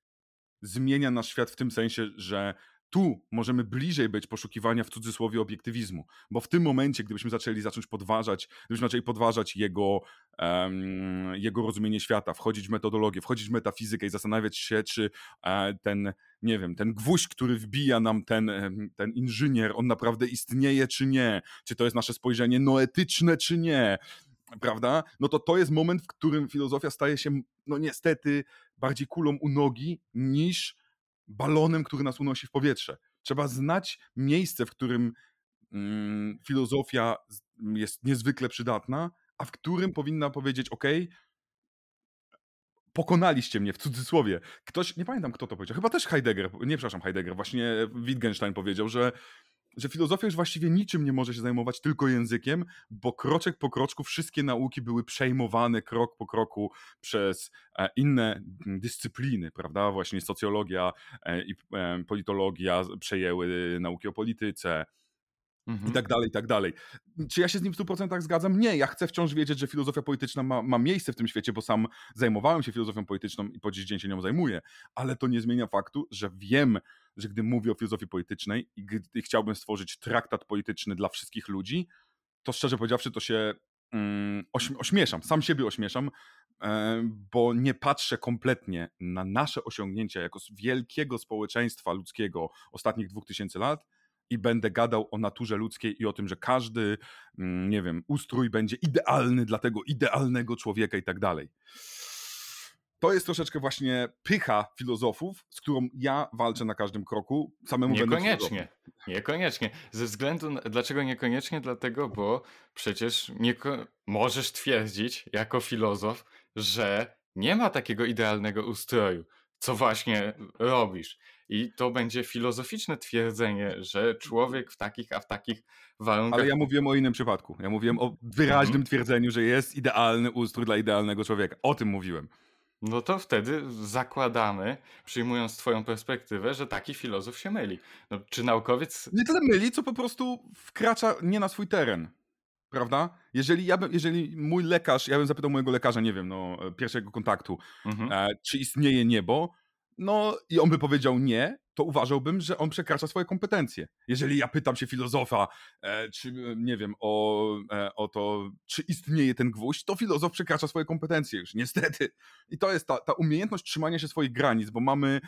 zmienia nasz świat w tym sensie, że tu możemy bliżej być poszukiwania w cudzysłowie obiektywizmu, bo w tym momencie, gdybyśmy zaczęli zacząć podważać, gdybyśmy zaczęli podważać jego, um, jego rozumienie świata, wchodzić w metodologię, wchodzić w metafizykę i zastanawiać się, czy e, ten, nie wiem, ten gwóźdź, który wbija nam ten, ten inżynier, on naprawdę istnieje, czy nie, czy to jest nasze spojrzenie noetyczne, czy nie, prawda? No to to jest moment, w którym filozofia staje się, no niestety, bardziej kulą u nogi niż balonem, który nas unosi w powietrze. Trzeba znać miejsce, w którym mm, filozofia jest niezwykle przydatna, a w którym powinna powiedzieć: OK, pokonaliście mnie w cudzysłowie. Ktoś, nie pamiętam kto to powiedział, chyba też Heidegger, nie przepraszam, Heidegger, właśnie Wittgenstein powiedział, że że filozofia już właściwie niczym nie może się zajmować, tylko językiem, bo kroczek po kroczku wszystkie nauki były przejmowane krok po kroku przez e, inne dyscypliny, prawda? Właśnie socjologia e, i e, politologia przejęły nauki o polityce, Mhm. I tak dalej, i tak dalej. Czy ja się z nim w 100% zgadzam? Nie, ja chcę wciąż wiedzieć, że filozofia polityczna ma, ma miejsce w tym świecie, bo sam zajmowałem się filozofią polityczną i po dziś dzień się nią zajmuję, ale to nie zmienia faktu, że wiem, że gdy mówię o filozofii politycznej i gdy chciałbym stworzyć traktat polityczny dla wszystkich ludzi, to szczerze powiedziawszy, to się mm, ośmieszam, sam siebie ośmieszam, e, bo nie patrzę kompletnie na nasze osiągnięcia jako wielkiego społeczeństwa ludzkiego ostatnich dwóch tysięcy lat i będę gadał o naturze ludzkiej i o tym, że każdy, mm, nie wiem, ustrój będzie idealny dla tego idealnego człowieka i tak dalej. To jest troszeczkę właśnie pycha filozofów, z którą ja walczę na każdym kroku. Samemu niekoniecznie. Niekoniecznie. Ze względu na, dlaczego niekoniecznie? Dlatego, bo przecież możesz twierdzić jako filozof, że nie ma takiego idealnego ustroju, co właśnie robisz. I to będzie filozoficzne twierdzenie, że człowiek w takich, a w takich warunkach. Ale ja mówiłem o innym przypadku. Ja mówiłem o wyraźnym mhm. twierdzeniu, że jest idealny ustrój dla idealnego człowieka. O tym mówiłem. No to wtedy zakładamy, przyjmując Twoją perspektywę, że taki filozof się myli. No, czy naukowiec. Nie tyle myli, co po prostu wkracza nie na swój teren. Prawda? Jeżeli, ja bym, jeżeli mój lekarz, ja bym zapytał mojego lekarza, nie wiem, no, pierwszego kontaktu, mhm. e, czy istnieje niebo, no i on by powiedział nie, to uważałbym, że on przekracza swoje kompetencje. Jeżeli ja pytam się filozofa, e, czy nie wiem, o, e, o to, czy istnieje ten gwóźdź, to filozof przekracza swoje kompetencje już, niestety. I to jest ta, ta umiejętność trzymania się swoich granic, bo mamy.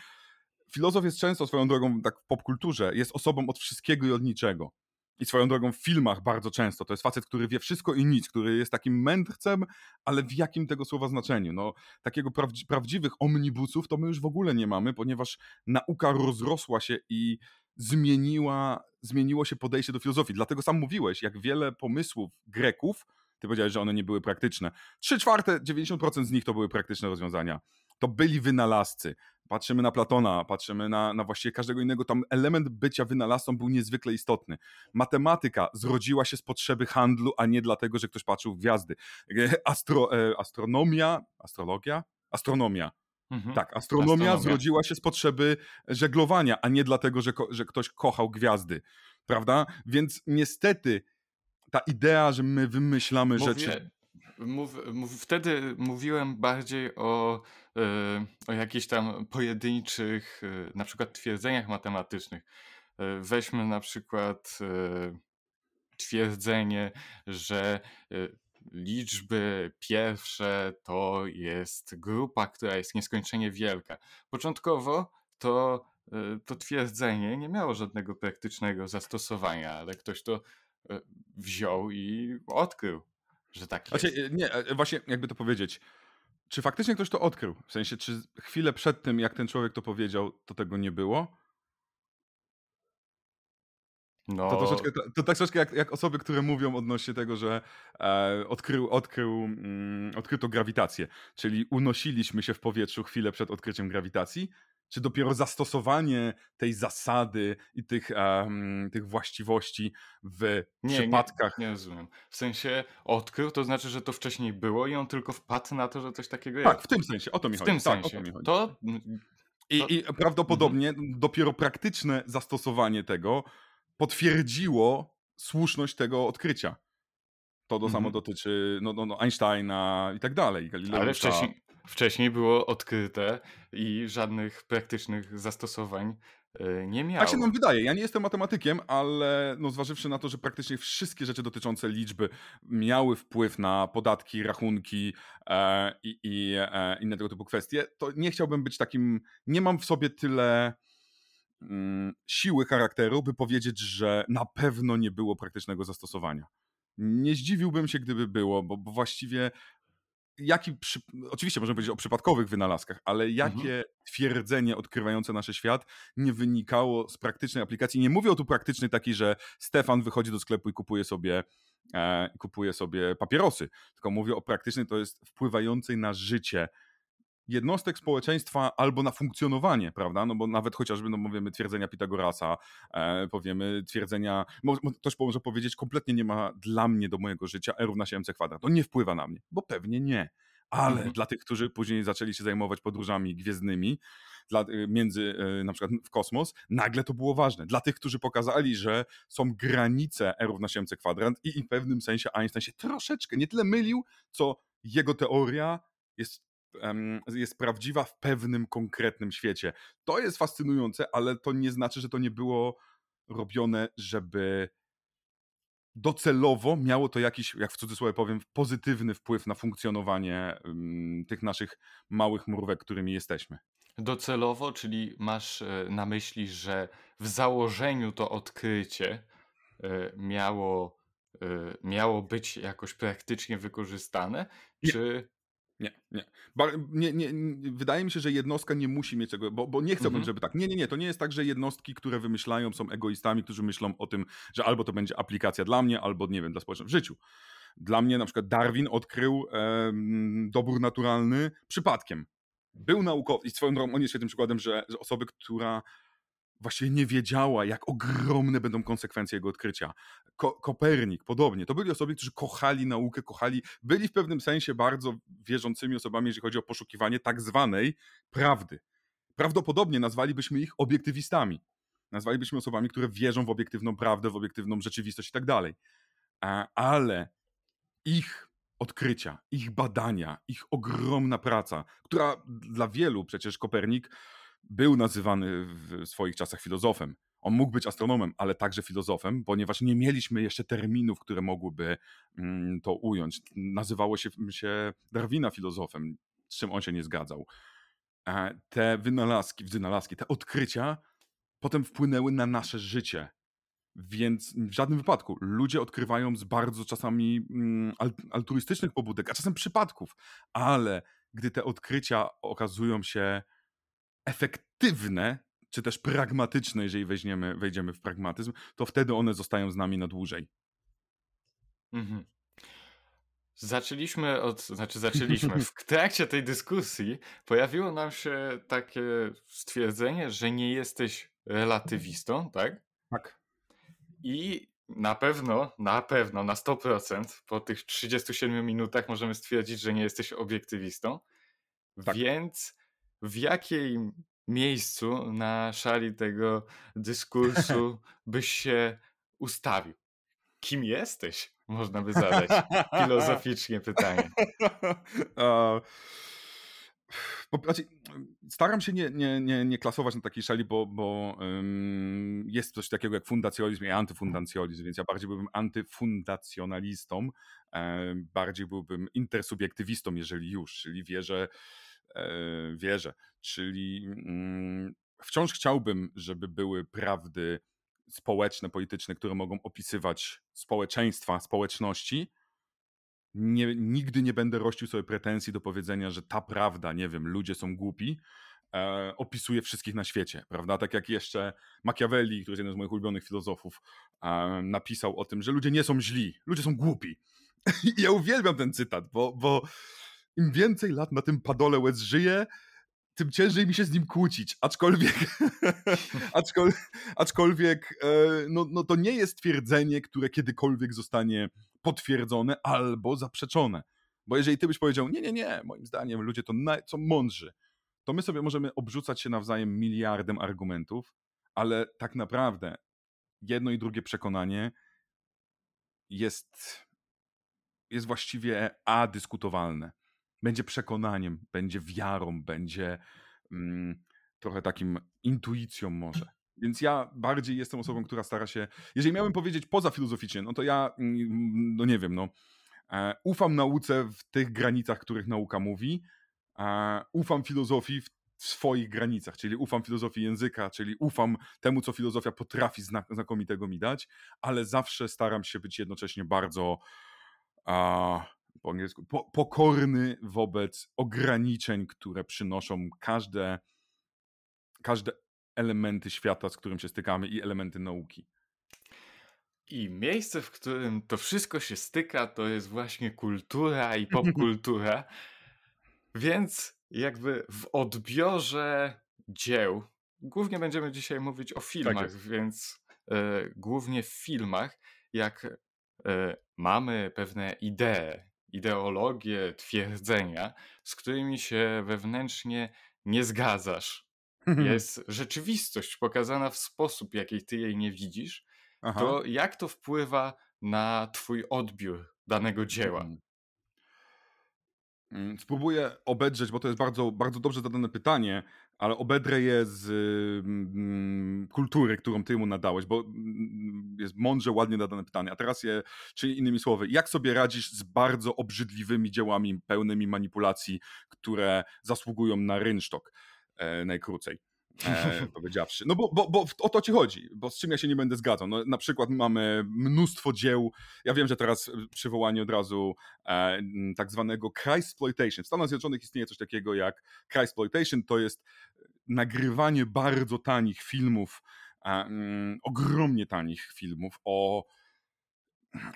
Filozof jest często swoją drogą, tak w popkulturze, jest osobą od wszystkiego i od niczego. I swoją drogą w filmach bardzo często. To jest facet, który wie wszystko i nic, który jest takim mędrcem, ale w jakim tego słowa znaczeniu? No, takiego prawdzi prawdziwych omnibusów to my już w ogóle nie mamy, ponieważ nauka rozrosła się i zmieniła, zmieniło się podejście do filozofii. Dlatego sam mówiłeś, jak wiele pomysłów Greków, ty powiedziałeś, że one nie były praktyczne. Trzy czwarte, 90% z nich to były praktyczne rozwiązania to byli wynalazcy. Patrzymy na Platona, patrzymy na, na właściwie każdego innego, tam element bycia wynalazcą był niezwykle istotny. Matematyka zrodziła się z potrzeby handlu, a nie dlatego, że ktoś patrzył w gwiazdy. Astro, e, astronomia, astrologia? Astronomia. Mhm. Tak, astronomia, astronomia, zrodziła się z potrzeby żeglowania, a nie dlatego, że, że ktoś kochał gwiazdy. Prawda? Więc niestety ta idea, że my wymyślamy Mówię, rzeczy. Mów, mów, wtedy mówiłem bardziej o, yy, o jakichś tam pojedynczych, yy, na przykład twierdzeniach matematycznych. Yy, weźmy na przykład twierdzenie, że liczby pierwsze to jest grupa, która jest nieskończenie wielka. Początkowo to, to twierdzenie nie miało żadnego praktycznego zastosowania, ale ktoś to wziął i odkrył że tak znaczy, jest. nie, e, właśnie jakby to powiedzieć. Czy faktycznie ktoś to odkrył? W sensie, czy chwilę przed tym, jak ten człowiek to powiedział, to tego nie było? No. To, troszeczkę, to, to tak troszeczkę jak, jak, osoby, które mówią odnośnie tego, że e, odkrył, odkrył, mm, odkryto grawitację. Czyli unosiliśmy się w powietrzu chwilę przed odkryciem grawitacji, czy dopiero zastosowanie tej zasady i tych, um, tych właściwości w nie, przypadkach. Nie, nie rozumiem. W sensie odkrył, to znaczy, że to wcześniej było i on tylko wpadł na to, że coś takiego jest. Tak, w tym sensie, o to mi w chodzi. W tym tak, sensie. To, to... I, I, prawdopodobnie mhm. dopiero praktyczne zastosowanie tego potwierdziło słuszność tego odkrycia. To do mhm. samo dotyczy no, no, no Einsteina i tak dalej. Ale wcześniej, wcześniej było odkryte i żadnych praktycznych zastosowań e, nie miało. Tak się nam wydaje. Ja nie jestem matematykiem, ale no zważywszy na to, że praktycznie wszystkie rzeczy dotyczące liczby miały wpływ na podatki, rachunki e, i, i e, inne tego typu kwestie, to nie chciałbym być takim. Nie mam w sobie tyle mm, siły charakteru, by powiedzieć, że na pewno nie było praktycznego zastosowania. Nie zdziwiłbym się, gdyby było, bo, bo właściwie jaki, przy... oczywiście możemy powiedzieć o przypadkowych wynalazkach, ale jakie mhm. twierdzenie odkrywające nasz świat nie wynikało z praktycznej aplikacji? Nie mówię o tu praktycznej takiej, że Stefan wychodzi do sklepu i kupuje sobie, e, kupuje sobie papierosy, tylko mówię o praktycznej, to jest wpływającej na życie jednostek społeczeństwa albo na funkcjonowanie, prawda? No bo nawet chociażby, no mówimy twierdzenia Pitagorasa, e, powiemy twierdzenia, mo, ktoś może powiedzieć, kompletnie nie ma dla mnie do mojego życia R równa się MC kwadrat. To nie wpływa na mnie, bo pewnie nie. Ale mhm. dla tych, którzy później zaczęli się zajmować podróżami gwiezdnymi, dla, y, między y, na przykład w kosmos, nagle to było ważne. Dla tych, którzy pokazali, że są granice R równa się MC kwadrat i, i w pewnym sensie Einstein się troszeczkę nie tyle mylił, co jego teoria jest jest prawdziwa w pewnym konkretnym świecie. To jest fascynujące, ale to nie znaczy, że to nie było robione, żeby docelowo miało to jakiś, jak w cudzysłowie powiem, pozytywny wpływ na funkcjonowanie tych naszych małych mrówek, którymi jesteśmy. Docelowo, czyli masz e, na myśli, że w założeniu to odkrycie e, miało, e, miało być jakoś praktycznie wykorzystane, czy nie, nie. nie, nie. Wydaje mi się, że jednostka nie musi mieć tego, bo, bo nie chciałbym, mhm. żeby tak. Nie, nie, nie. To nie jest tak, że jednostki, które wymyślają, są egoistami, którzy myślą o tym, że albo to będzie aplikacja dla mnie, albo nie wiem, dla społeczeństwa w życiu. Dla mnie na przykład Darwin odkrył e, dobór naturalny przypadkiem. Był naukowy i swoją drogą on jest świetnym przykładem, że, że osoby, która właściwie nie wiedziała, jak ogromne będą konsekwencje jego odkrycia. Ko Kopernik, podobnie. To byli osoby, którzy kochali naukę, kochali, byli w pewnym sensie bardzo wierzącymi osobami, jeżeli chodzi o poszukiwanie tak zwanej prawdy. Prawdopodobnie nazwalibyśmy ich obiektywistami. Nazwalibyśmy osobami, które wierzą w obiektywną prawdę, w obiektywną rzeczywistość i tak dalej. Ale ich odkrycia, ich badania, ich ogromna praca, która dla wielu przecież Kopernik był nazywany w swoich czasach filozofem. On mógł być astronomem, ale także filozofem, ponieważ nie mieliśmy jeszcze terminów, które mogłyby mm, to ująć. Nazywało się, się Darwina filozofem, z czym on się nie zgadzał. Te wynalazki, wynalazki, te odkrycia potem wpłynęły na nasze życie. Więc w żadnym wypadku ludzie odkrywają z bardzo czasami mm, altruistycznych pobudek, a czasem przypadków, ale gdy te odkrycia okazują się efektywne, czy też pragmatyczne, jeżeli weźmiemy, wejdziemy w pragmatyzm, to wtedy one zostają z nami na dłużej. Mhm. Zaczęliśmy od, znaczy zaczęliśmy, w trakcie tej dyskusji pojawiło nam się takie stwierdzenie, że nie jesteś relatywistą, tak? Tak. I na pewno, na pewno, na 100% po tych 37 minutach możemy stwierdzić, że nie jesteś obiektywistą. Tak. Więc w jakim miejscu na szali tego dyskursu byś się ustawił? Kim jesteś? Można by zadać filozoficznie pytanie. Znaczy, staram się nie, nie, nie, nie klasować na takiej szali, bo, bo jest coś takiego jak fundacjonalizm i antyfundancjonalizm, więc ja bardziej byłbym antyfundacjonalistą, um, bardziej byłbym intersubiektywistą, jeżeli już, czyli wierzę, E, wierzę. Czyli mm, wciąż chciałbym, żeby były prawdy społeczne, polityczne, które mogą opisywać społeczeństwa, społeczności. Nie, nigdy nie będę rościł sobie pretensji do powiedzenia, że ta prawda, nie wiem, ludzie są głupi, e, opisuje wszystkich na świecie, prawda? Tak jak jeszcze Machiavelli, który jest jednym z moich ulubionych filozofów, e, napisał o tym, że ludzie nie są źli, ludzie są głupi. I ja uwielbiam ten cytat, bo, bo im więcej lat na tym padole łez żyje, tym ciężej mi się z nim kłócić. Aczkolwiek, aczkolwiek, aczkolwiek no, no to nie jest twierdzenie, które kiedykolwiek zostanie potwierdzone albo zaprzeczone. Bo jeżeli ty byś powiedział, nie, nie, nie, moim zdaniem ludzie to są mądrzy, to my sobie możemy obrzucać się nawzajem miliardem argumentów, ale tak naprawdę jedno i drugie przekonanie jest, jest właściwie adyskutowalne będzie przekonaniem, będzie wiarą, będzie mm, trochę takim intuicją może. Więc ja bardziej jestem osobą, która stara się. Jeżeli miałem powiedzieć poza filozoficznie, no to ja, mm, no nie wiem, no. E, ufam nauce w tych granicach, których nauka mówi. E, ufam filozofii w swoich granicach, czyli ufam filozofii języka, czyli ufam temu, co filozofia potrafi znakomitego mi dać, ale zawsze staram się być jednocześnie bardzo. A, po angielsku, po, pokorny wobec ograniczeń, które przynoszą każde, każde elementy świata, z którym się stykamy i elementy nauki. I miejsce, w którym to wszystko się styka, to jest właśnie kultura i popkultura. Więc jakby w odbiorze dzieł, głównie będziemy dzisiaj mówić o Tak filmach, jest. więc e, głównie w filmach, jak e, mamy pewne idee, ideologie, twierdzenia, z którymi się wewnętrznie nie zgadzasz. Jest rzeczywistość pokazana w sposób, jaki ty jej nie widzisz, Aha. to jak to wpływa na twój odbiór danego dzieła? Mm. Mm, Spróbuję obedrzeć, bo to jest bardzo, bardzo dobrze zadane pytanie, ale obedrę je z mm, kultury, którą ty mu nadałeś, bo mm, jest mądrze, ładnie nadane pytanie. A teraz je, czyli innymi słowy, jak sobie radzisz z bardzo obrzydliwymi dziełami, pełnymi manipulacji, które zasługują na rynsztok, e, najkrócej e, powiedziawszy. No bo, bo, bo o to ci chodzi, bo z czym ja się nie będę zgadzał. No, na przykład mamy mnóstwo dzieł, ja wiem, że teraz przywołanie od razu e, tak zwanego Christploitation. W Stanach Zjednoczonych istnieje coś takiego jak Christploitation, to jest nagrywanie bardzo tanich filmów, e, mm, ogromnie tanich filmów o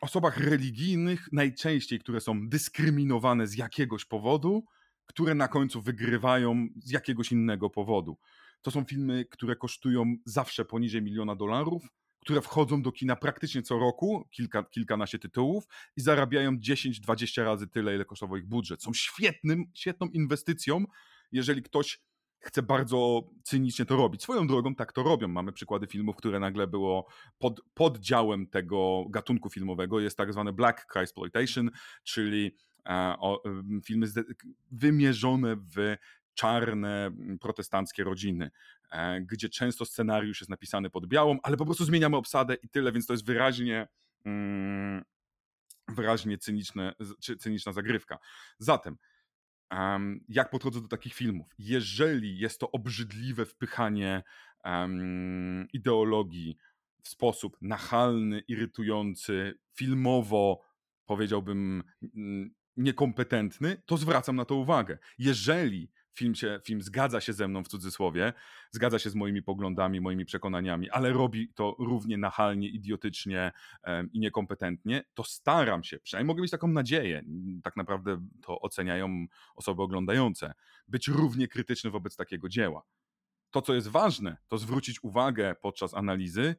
osobach religijnych, najczęściej, które są dyskryminowane z jakiegoś powodu, które na końcu wygrywają z jakiegoś innego powodu. To są filmy, które kosztują zawsze poniżej miliona dolarów, które wchodzą do kina praktycznie co roku, kilka, kilkanaście tytułów i zarabiają 10-20 razy tyle, ile kosztował ich budżet. Są świetnym, świetną inwestycją, jeżeli ktoś chce bardzo cynicznie to robić. Swoją drogą tak to robią. Mamy przykłady filmów, które nagle było pod, poddziałem tego gatunku filmowego. Jest tak zwany Black Christploitation, czyli e, o, filmy wymierzone w czarne m, protestanckie rodziny, e, gdzie często scenariusz jest napisany pod białą, ale po prostu zmieniamy obsadę i tyle, więc to jest wyraźnie mm, wyraźnie cyniczne, czy cyniczna zagrywka. Zatem jak podchodzę do takich filmów? Jeżeli jest to obrzydliwe wpychanie ideologii w sposób nachalny, irytujący, filmowo, powiedziałbym, mm, niekompetentny, to zwracam na to uwagę. Jeżeli film, się, film zgadza się ze mną w cudzysłowie, zgadza się z moimi poglądami, moimi przekonaniami, ale robi to równie nachalnie, idiotycznie i niekompetentnie, to staram się, przynajmniej mogę mieć taką nadzieję, tak naprawdę to oceniają osoby oglądające, być równie krytyczny wobec takiego dzieła. To, co jest ważne, to zwrócić uwagę podczas analizy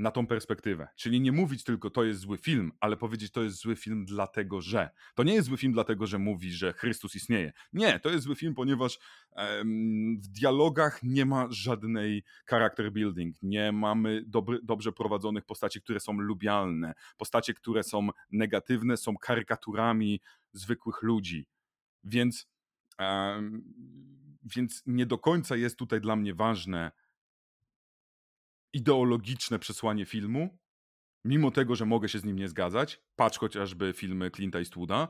na tą perspektywę. Czyli nie mówić tylko to jest zły film, ale powiedzieć to jest zły film dlatego, że. To nie jest zły film dlatego, że mówi, że Chrystus istnieje. Nie, to jest zły film, ponieważ em, w dialogach nie ma żadnej character building. Nie mamy dobry, dobrze prowadzonych postaci, które są lubialne. Postacie, które są negatywne, są karykaturami zwykłych ludzi. Więc, em, więc nie do końca jest tutaj dla mnie ważne, ideologiczne przesłanie filmu, mimo tego, że mogę się z nim nie zgadzać, patrz chociażby filmy Clint'a Eastwooda,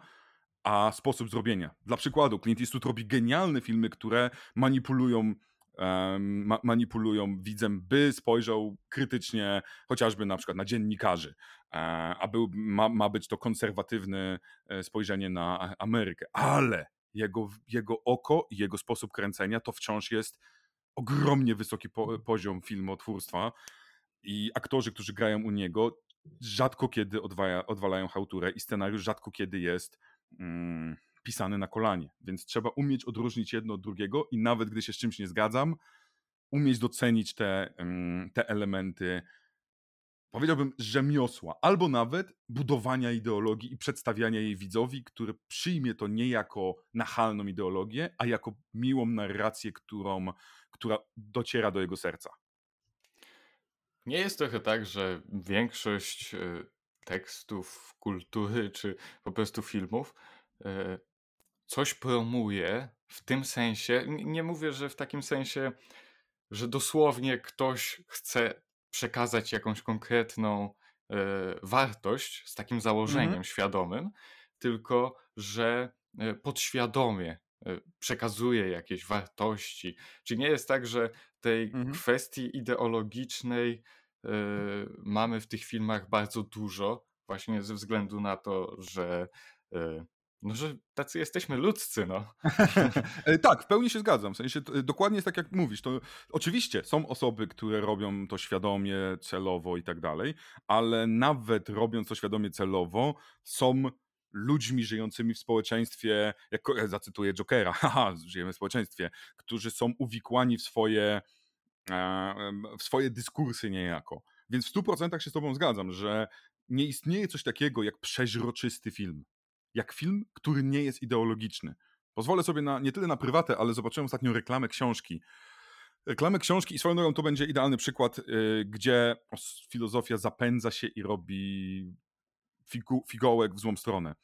a sposób zrobienia. Dla przykładu, Clint Eastwood robi genialne filmy, które manipulują em, ma, manipulują widzem, by spojrzał krytycznie chociażby na przykład na dziennikarzy, e, a był, ma, ma być to konserwatywne e, spojrzenie na Amerykę, ale jego, jego oko i jego sposób kręcenia to wciąż jest ogromnie wysoki po, poziom filmotwórstwa i aktorzy, którzy grają u niego, rzadko kiedy odwaja, odwalają chałturę i scenariusz rzadko kiedy jest mm, pisany na kolanie. Więc trzeba umieć odróżnić jedno od drugiego i nawet gdy się z czymś nie zgadzam, umieć docenić te, mm, te elementy, powiedziałbym, rzemiosła, albo nawet budowania ideologii i przedstawiania jej widzowi, który przyjmie to nie jako nachalną ideologię, a jako miłą narrację, którą, która dociera do jego serca. Nie jest trochę tak, że większość e, tekstów, kultury czy po prostu filmów e, coś promuje w tym sensie. Nie mówię, że w takim sensie, że dosłownie ktoś chce przekazać jakąś konkretną e, wartość z takim założeniem Mhm. świadomym, tylko że podświadomie przekazuje jakieś wartości. Czyli nie jest tak, że tej Mhm. kwestii ideologicznej e, mamy w tych filmach bardzo dużo, właśnie ze względu na to, że e, no, że tacy jesteśmy ludzcy, no. E, tak, w pełni się zgadzam. W sensie to, e, dokładnie jest tak, jak mówisz. To, oczywiście są osoby, które robią to świadomie, celowo i tak dalej, ale nawet robiąc to świadomie, celowo, są ludźmi żyjącymi w społeczeństwie, jak zacytuję Jokera, haha, żyjemy w społeczeństwie, którzy są uwikłani w swoje, w swoje dyskursy niejako. Więc w 100% się z Tobą zgadzam, że nie istnieje coś takiego jak przeźroczysty film. Jak film, który nie jest ideologiczny. Pozwolę sobie na, nie tyle na prywatę, ale zobaczyłem ostatnio reklamę książki. Reklamę książki i swoją drogą to będzie idealny przykład, yy, gdzie filozofia zapędza się i robi figu, figołek w złą stronę.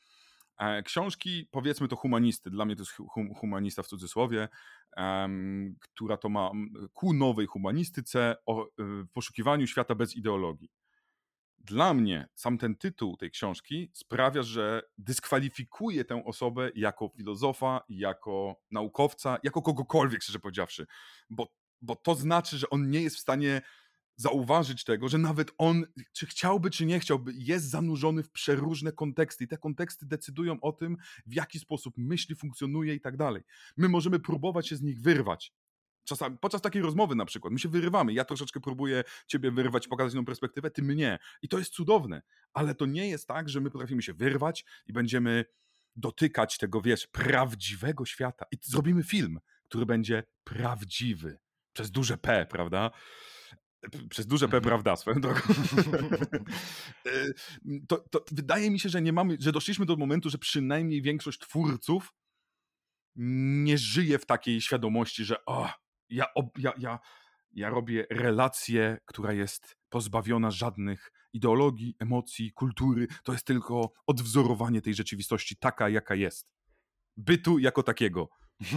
E, książki, powiedzmy to humanisty, dla mnie to jest hum, humanista w cudzysłowie, um, która to ma ku nowej humanistyce o y, poszukiwaniu świata bez ideologii. Dla mnie sam ten tytuł tej książki sprawia, że dyskwalifikuje tę osobę jako filozofa, jako naukowca, jako kogokolwiek, szczerze powiedziawszy, bo, bo to znaczy, że on nie jest w stanie zauważyć tego, że nawet on, czy chciałby, czy nie chciałby, jest zanurzony w przeróżne konteksty i te konteksty decydują o tym, w jaki sposób myśli, funkcjonuje i tak dalej. My możemy próbować się z nich wyrwać. Czasami, podczas takiej rozmowy na przykład, my się wyrywamy, ja troszeczkę próbuję ciebie wyrwać, pokazać inną perspektywę, ty mnie. I to jest cudowne, ale to nie jest tak, że my potrafimy się wyrwać i będziemy dotykać tego, wiesz, prawdziwego świata. I zrobimy film, który będzie prawdziwy. Przez duże P, prawda? Przez duże P, mhm. prawda, swoją drogą. E, to, to wydaje mi się, że nie mamy, że doszliśmy do momentu, że przynajmniej większość twórców nie żyje w takiej świadomości, że o, ja, ja, ja, ja robię relację, która jest pozbawiona żadnych ideologii, emocji, kultury. To jest tylko odwzorowanie tej rzeczywistości taka, jaka jest. Bytu jako takiego.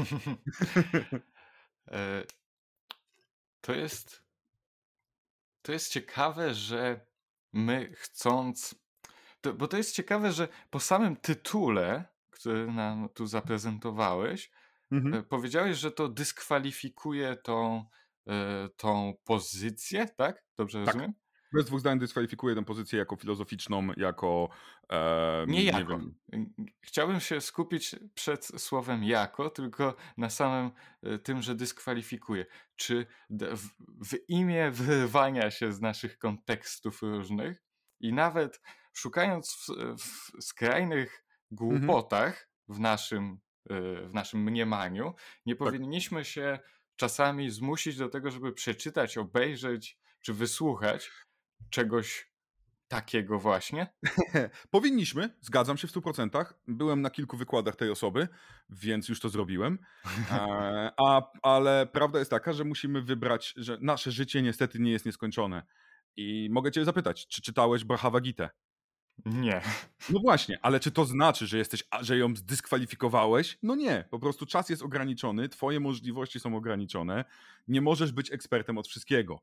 E, to jest to jest ciekawe, że my chcąc. To, bo to jest ciekawe, że po samym tytule, który nam tu zaprezentowałeś, mhm. E, powiedziałeś, że to dyskwalifikuje tą, e, tą pozycję, tak? Dobrze tak. rozumiem? Bez dwóch zdań dyskwalifikuje tę pozycję jako filozoficzną, jako. E, nie, nie jako. Wiem. Chciałbym się skupić przed słowem jako, tylko na samym e, tym, że dyskwalifikuje. Czy w, w imię wyrwania się z naszych kontekstów różnych i nawet szukając w, w skrajnych głupotach mhm. w, naszym, e, w naszym mniemaniu, nie tak. powinniśmy się czasami zmusić do tego, żeby przeczytać, obejrzeć czy wysłuchać czegoś takiego właśnie? Powinniśmy, zgadzam się w 100%. Byłem na kilku wykładach tej osoby, więc już to zrobiłem. E, a, ale prawda jest taka, że musimy wybrać, że nasze życie niestety nie jest nieskończone. I mogę Cię zapytać, czy czytałeś Brahava Gita? Nie. No właśnie, ale czy to znaczy, że jesteś, że ją zdyskwalifikowałeś? No nie, po prostu czas jest ograniczony, twoje możliwości są ograniczone, nie możesz być ekspertem od wszystkiego.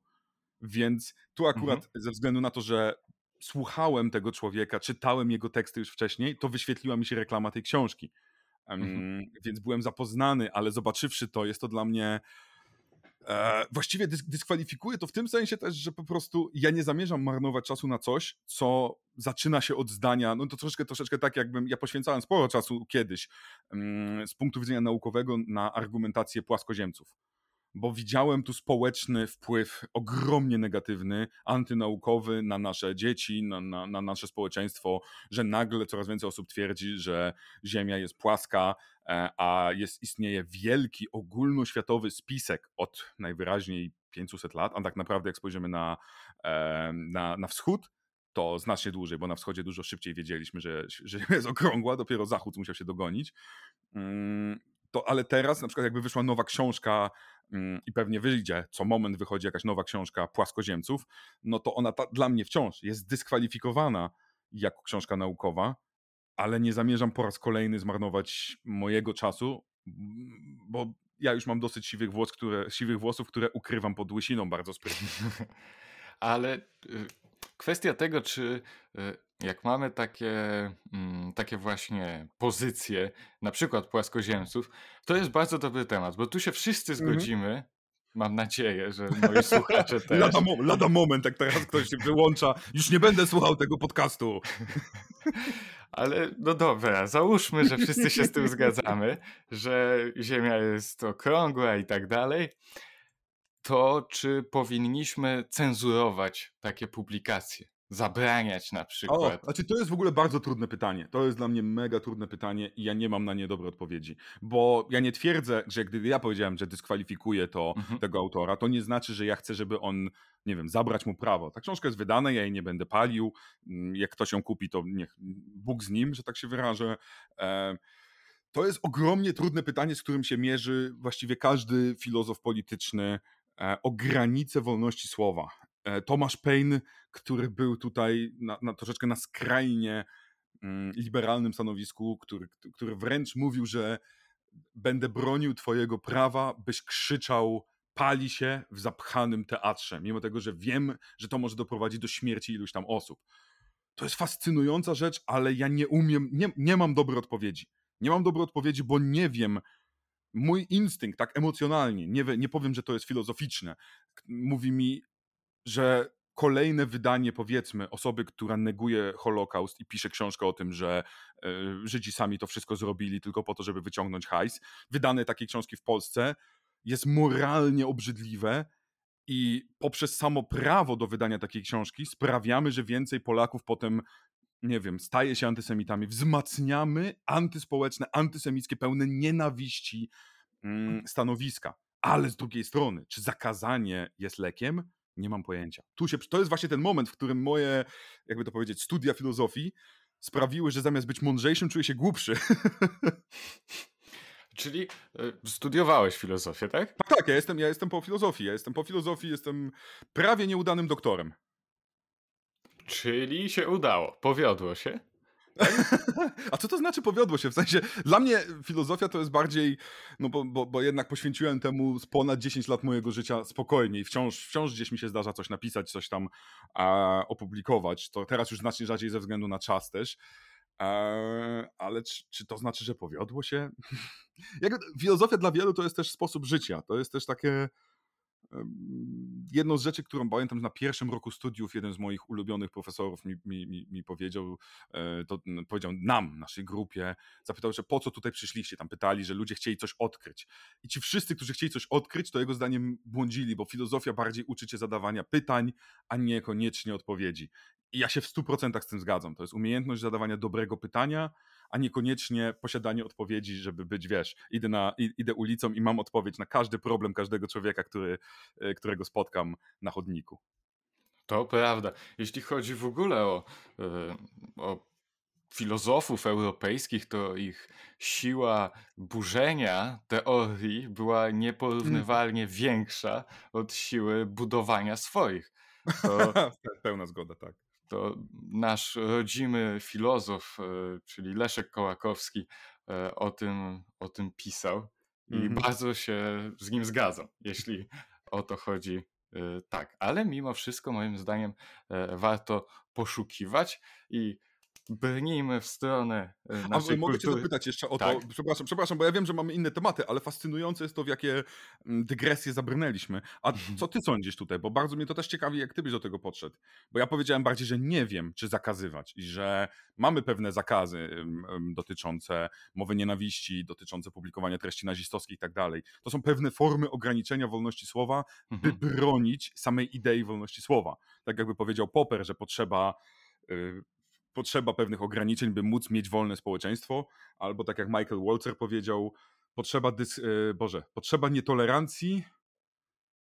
Więc tu akurat mhm. ze względu na to, że słuchałem tego człowieka, czytałem jego teksty już wcześniej, to wyświetliła mi się reklama tej książki. Mhm. Więc byłem zapoznany, ale zobaczywszy to, jest to dla mnie. E, właściwie dysk dyskwalifikuje to w tym sensie też, że po prostu ja nie zamierzam marnować czasu na coś, co zaczyna się od zdania, no to troszeczkę, troszeczkę tak jakbym, ja poświęcałem sporo czasu kiedyś um, z punktu widzenia naukowego na argumentację płaskoziemców bo widziałem tu społeczny wpływ ogromnie negatywny, antynaukowy na nasze dzieci, na, na, na, nasze społeczeństwo, że nagle coraz więcej osób twierdzi, że Ziemia jest płaska, e, a jest, istnieje wielki ogólnoświatowy spisek od najwyraźniej 500 lat, a tak naprawdę jak spojrzymy na, e, na, na wschód, to znacznie dłużej, bo na wschodzie dużo szybciej wiedzieliśmy, że, że jest okrągła, dopiero zachód musiał się dogonić. Mm, to, ale teraz na przykład jakby wyszła nowa książka mm, i pewnie wyjdzie, co moment wychodzi jakaś nowa książka płaskoziemców, no to ona ta, dla mnie wciąż jest dyskwalifikowana jako książka naukowa, ale nie zamierzam po raz kolejny zmarnować mojego czasu, bo ja już mam dosyć siwych, włos, które, siwych włosów, które ukrywam pod łysiną bardzo sprytnie. ale y, kwestia tego, czy y, jak mamy takie, mm, takie właśnie pozycje, na przykład płaskoziemców, to jest bardzo dobry temat, bo tu się wszyscy mhm. zgodzimy. Mhm. Mam nadzieję, że moi słuchacze też. Lada, mo lada moment, jak teraz ktoś się wyłącza. Już nie będę słuchał tego podcastu. Ale no dobra, załóżmy, że wszyscy się z tym zgadzamy, że Ziemia jest okrągła i tak dalej. To czy powinniśmy cenzurować takie publikacje? Zabraniać na O, przykład? znaczy to jest w ogóle bardzo trudne pytanie. To jest dla mnie mega trudne pytanie i ja nie mam na nie dobrej odpowiedzi. Bo ja nie twierdzę, że gdy ja powiedziałem, że dyskwalifikuję to Mhm. tego autora, to nie znaczy, że ja chcę, żeby on, nie wiem, zabrać mu prawo. Ta książka jest wydana, ja jej nie będę palił. Mm, Jak ktoś ją kupi, to niech Bóg z nim, że tak się wyrażę. E, To jest ogromnie trudne pytanie, z którym się mierzy właściwie każdy filozof polityczny e, o granicę wolności słowa. E, Tomasz Paine, który był tutaj na, na troszeczkę na skrajnie mm, liberalnym stanowisku, który, który wręcz mówił, że będę bronił twojego prawa, byś krzyczał pali się w zapchanym teatrze, mimo tego, że wiem, że to może doprowadzić do śmierci iluś tam osób. To jest fascynująca rzecz, ale ja nie umiem, nie, nie mam dobrej odpowiedzi. Nie mam dobrej odpowiedzi, bo nie wiem. Mój instynkt, tak emocjonalnie, nie, nie powiem, że to jest filozoficzne, mówi mi, że kolejne wydanie, powiedzmy, osoby, która neguje Holokaust i pisze książkę o tym, że e, Żydzi sami to wszystko zrobili tylko po to, żeby wyciągnąć hajs, wydane takiej książki w Polsce jest moralnie obrzydliwe i poprzez samo prawo do wydania takiej książki sprawiamy, że więcej Polaków potem, nie wiem, staje się antysemitami. Wzmacniamy antyspołeczne, antysemickie, pełne nienawiści mm, stanowiska. Ale z drugiej strony, czy zakazanie jest lekiem? Nie mam pojęcia. Tu się, to jest właśnie ten moment, w którym moje, jakby to powiedzieć, studia filozofii sprawiły, że zamiast być mądrzejszym, czuję się głupszy. Czyli y, studiowałeś filozofię, tak? Tak, tak, ja jestem, ja jestem po filozofii. Ja jestem po filozofii, jestem prawie nieudanym doktorem. Czyli się udało, powiodło się. A co to znaczy powiodło się? W sensie, dla mnie filozofia to jest bardziej, no bo, bo, bo jednak poświęciłem temu ponad 10 lat mojego życia spokojnie i wciąż, wciąż gdzieś mi się zdarza coś napisać, coś tam opublikować. To teraz już znacznie rzadziej ze względu na czas też. Ale czy, czy to znaczy, że powiodło się? Jak, filozofia dla wielu to jest też sposób życia. To jest też takie jedną z rzeczy, którą pamiętam na pierwszym roku studiów, jeden z moich ulubionych profesorów mi, mi, mi, powiedział, e, to powiedział nam, naszej grupie, zapytał, że po co tutaj przyszliście, tam pytali, że ludzie chcieli coś odkryć. I ci wszyscy, którzy chcieli coś odkryć, to jego zdaniem błądzili, bo filozofia bardziej uczy cię zadawania pytań, a niekoniecznie odpowiedzi. I ja się w 100% z tym zgadzam. To jest umiejętność zadawania dobrego pytania, a niekoniecznie posiadanie odpowiedzi, żeby być, wiesz, idę, na, idę ulicą i mam odpowiedź na każdy problem każdego człowieka, który, e, którego spotkam na chodniku. To prawda. Jeśli chodzi w ogóle o, y, o filozofów europejskich, to ich siła burzenia teorii była nieporównywalnie większa od siły budowania swoich. To, Pełna zgoda, tak. To nasz rodzimy filozof, y, czyli Leszek Kołakowski, y, o tym, o tym pisał i Mhm. bardzo się z nim zgadzam, jeśli o to chodzi. y, Tak, ale mimo wszystko, moim zdaniem, e, warto poszukiwać i brnijmy w stronę e, A naszej mogę cię kultury. zapytać jeszcze o Tak. to, przepraszam, przepraszam, bo ja wiem, że mamy inne tematy, ale fascynujące jest to, w jakie mm, dygresje zabrnęliśmy. A Mhm. co ty sądzisz tutaj? Bo bardzo mnie to też ciekawi, jak ty byś do tego podszedł. Bo ja powiedziałem bardziej, że nie wiem, czy zakazywać i że mamy pewne zakazy dotyczące mowy nienawiści, dotyczące publikowania treści nazistowskich i tak dalej. To są pewne formy ograniczenia wolności słowa, by Mhm. bronić samej idei wolności słowa. Tak jakby powiedział Popper, że potrzeba, y, potrzeba pewnych ograniczeń, by móc mieć wolne społeczeństwo, albo tak jak Michael Walzer powiedział, potrzeba, dys, y, Boże, potrzeba nietolerancji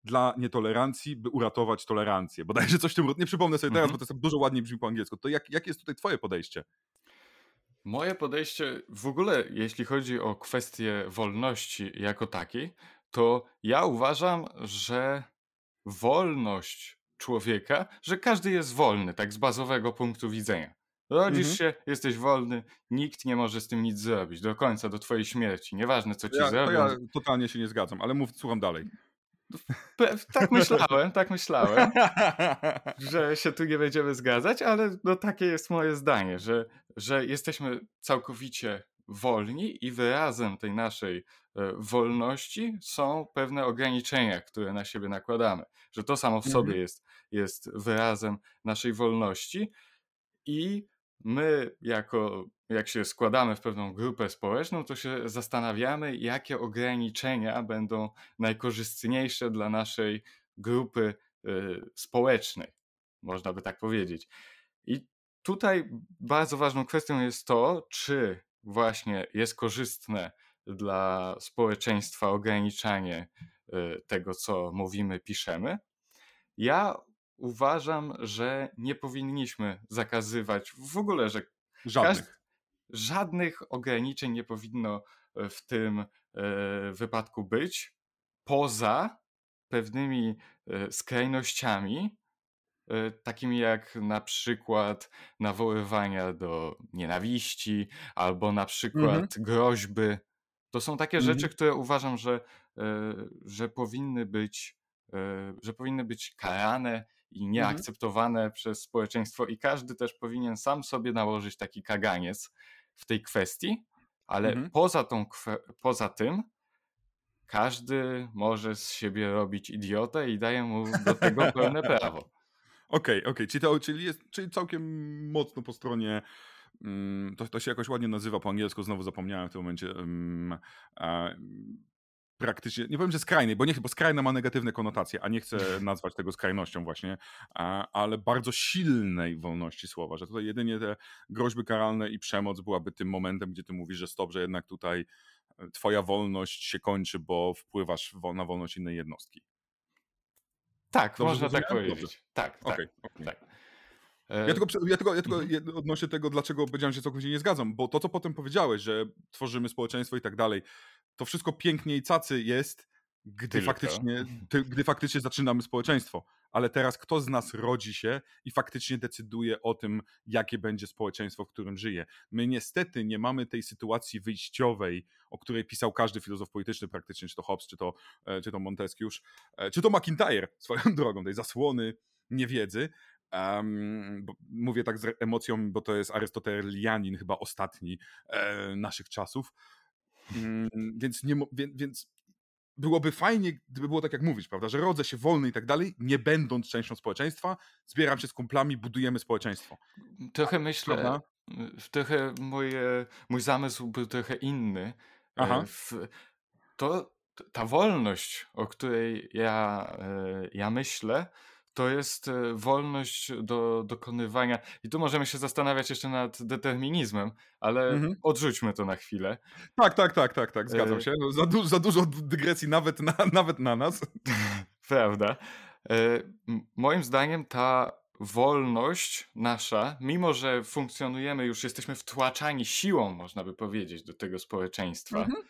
dla nietolerancji, by uratować tolerancję. Bodajże coś w tym, nie przypomnę sobie teraz, Mhm. bo to jest dużo ładniej brzmi po angielsku. To jak, jakie jest tutaj twoje podejście? Moje podejście w ogóle, jeśli chodzi o kwestię wolności jako takiej, to ja uważam, że wolność człowieka, że każdy jest wolny, tak z bazowego punktu widzenia. Rodzisz Mhm. się, jesteś wolny, nikt nie może z tym nic zrobić do końca, do twojej śmierci. Nieważne, co ci Ja, to zrobią. ja totalnie się nie zgadzam, ale mów, słucham dalej. Pe- Tak myślałem, tak myślałem. że się tu nie będziemy zgadzać, ale no takie jest moje zdanie, że, że jesteśmy całkowicie wolni i wyrazem tej naszej e, wolności są pewne ograniczenia, które na siebie nakładamy. Że to samo w sobie Mhm. jest, jest wyrazem naszej wolności i my jako jak się składamy w pewną grupę społeczną, to się zastanawiamy, jakie ograniczenia będą najkorzystniejsze dla naszej grupy y, społecznej, można by tak powiedzieć. tutaj bardzo ważną kwestią jest to, czy właśnie jest korzystne dla społeczeństwa ograniczanie y, tego, co mówimy, piszemy. Ja uważam, że nie powinniśmy zakazywać w ogóle, że żadnych, każdy, żadnych ograniczeń nie powinno e, w tym e, wypadku być, poza pewnymi e, skrajnościami, takimi jak na przykład nawoływania do nienawiści, albo na przykład mhm. groźby. To są takie mhm. rzeczy, które uważam, że, że powinny być, że powinny być karane i mhm. nieakceptowane mhm. przez społeczeństwo, i każdy też powinien sam sobie nałożyć taki kaganiec w tej kwestii, ale mhm. poza, tą, poza tym każdy może z siebie robić idiotę i daje mu do tego pełne prawo. Okej, okej, okay. czyli, czyli, jest, czyli całkiem mocno po stronie mm, to, to się jakoś ładnie nazywa po angielsku, znowu zapomniałem w tym momencie. Um, praktycznie, nie powiem, że skrajnej, bo, nie, bo skrajna ma negatywne konotacje, a nie chcę nazwać tego skrajnością właśnie, ale bardzo silnej wolności słowa, że tutaj jedynie te groźby karalne i przemoc byłaby tym momentem, gdzie ty mówisz, że stop, że jednak tutaj e, twoja wolność się kończy, bo wpływasz na wolność innej jednostki. Tak, Dobrze można tak powiedzieć. Dobrze. Tak, tak, okay, okay. tak. Ja tylko, ja tylko, ja tylko mhm. odnośnie tego, dlaczego powiedziałem, że całkowicie nie zgadzam, bo to, co potem powiedziałeś, że tworzymy społeczeństwo i tak dalej, to wszystko pięknie i cacy jest, gdy faktycznie, gdy faktycznie zaczynamy społeczeństwo. Ale teraz kto z nas rodzi się i faktycznie decyduje o tym, jakie będzie społeczeństwo, w którym żyje. My niestety nie mamy tej sytuacji wyjściowej, o której pisał każdy filozof polityczny praktycznie, czy to Hobbes, czy to, e, czy to Montesquieu, e, czy to McIntyre swoją drogą, tej zasłony niewiedzy, Um, mówię tak z emocją, bo to jest Arystotelianin, chyba ostatni e, naszych czasów. Mm, więc, nie, więc, byłoby fajnie, gdyby było tak jak mówisz, prawda, że rodzę się wolny i tak dalej, nie będąc częścią społeczeństwa, zbieram się z kumplami, budujemy społeczeństwo. Trochę myślę, prawda? trochę moje, mój zamysł był trochę inny. E, Aha. To ta wolność, o której ja, e, ja myślę, to jest e, wolność do dokonywania. I tu możemy się zastanawiać jeszcze nad determinizmem, ale mhm. odrzućmy to na chwilę. Tak, tak, tak, tak, tak, zgadzam e, się. No, za, du za dużo dygresji nawet na, nawet na nas. Prawda. E, moim zdaniem ta wolność nasza, mimo że funkcjonujemy, już jesteśmy wtłaczani siłą, można by powiedzieć, do tego społeczeństwa, mhm.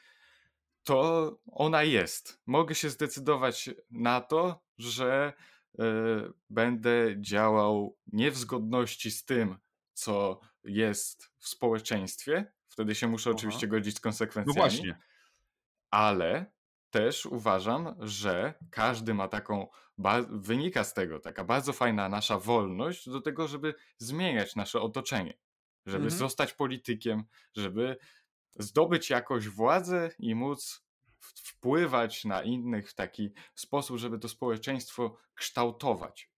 to ona jest. Mogę się zdecydować na to, że będę działał nie w zgodności z tym, co jest w społeczeństwie. Wtedy się muszę Aha. oczywiście godzić z konsekwencjami. No właśnie. Ale też uważam, że każdy ma taką, wynika z tego taka bardzo fajna nasza wolność do tego, żeby zmieniać nasze otoczenie, żeby mhm. zostać politykiem, żeby zdobyć jakoś władzę i móc wpływać na innych w taki sposób, żeby to społeczeństwo kształtować.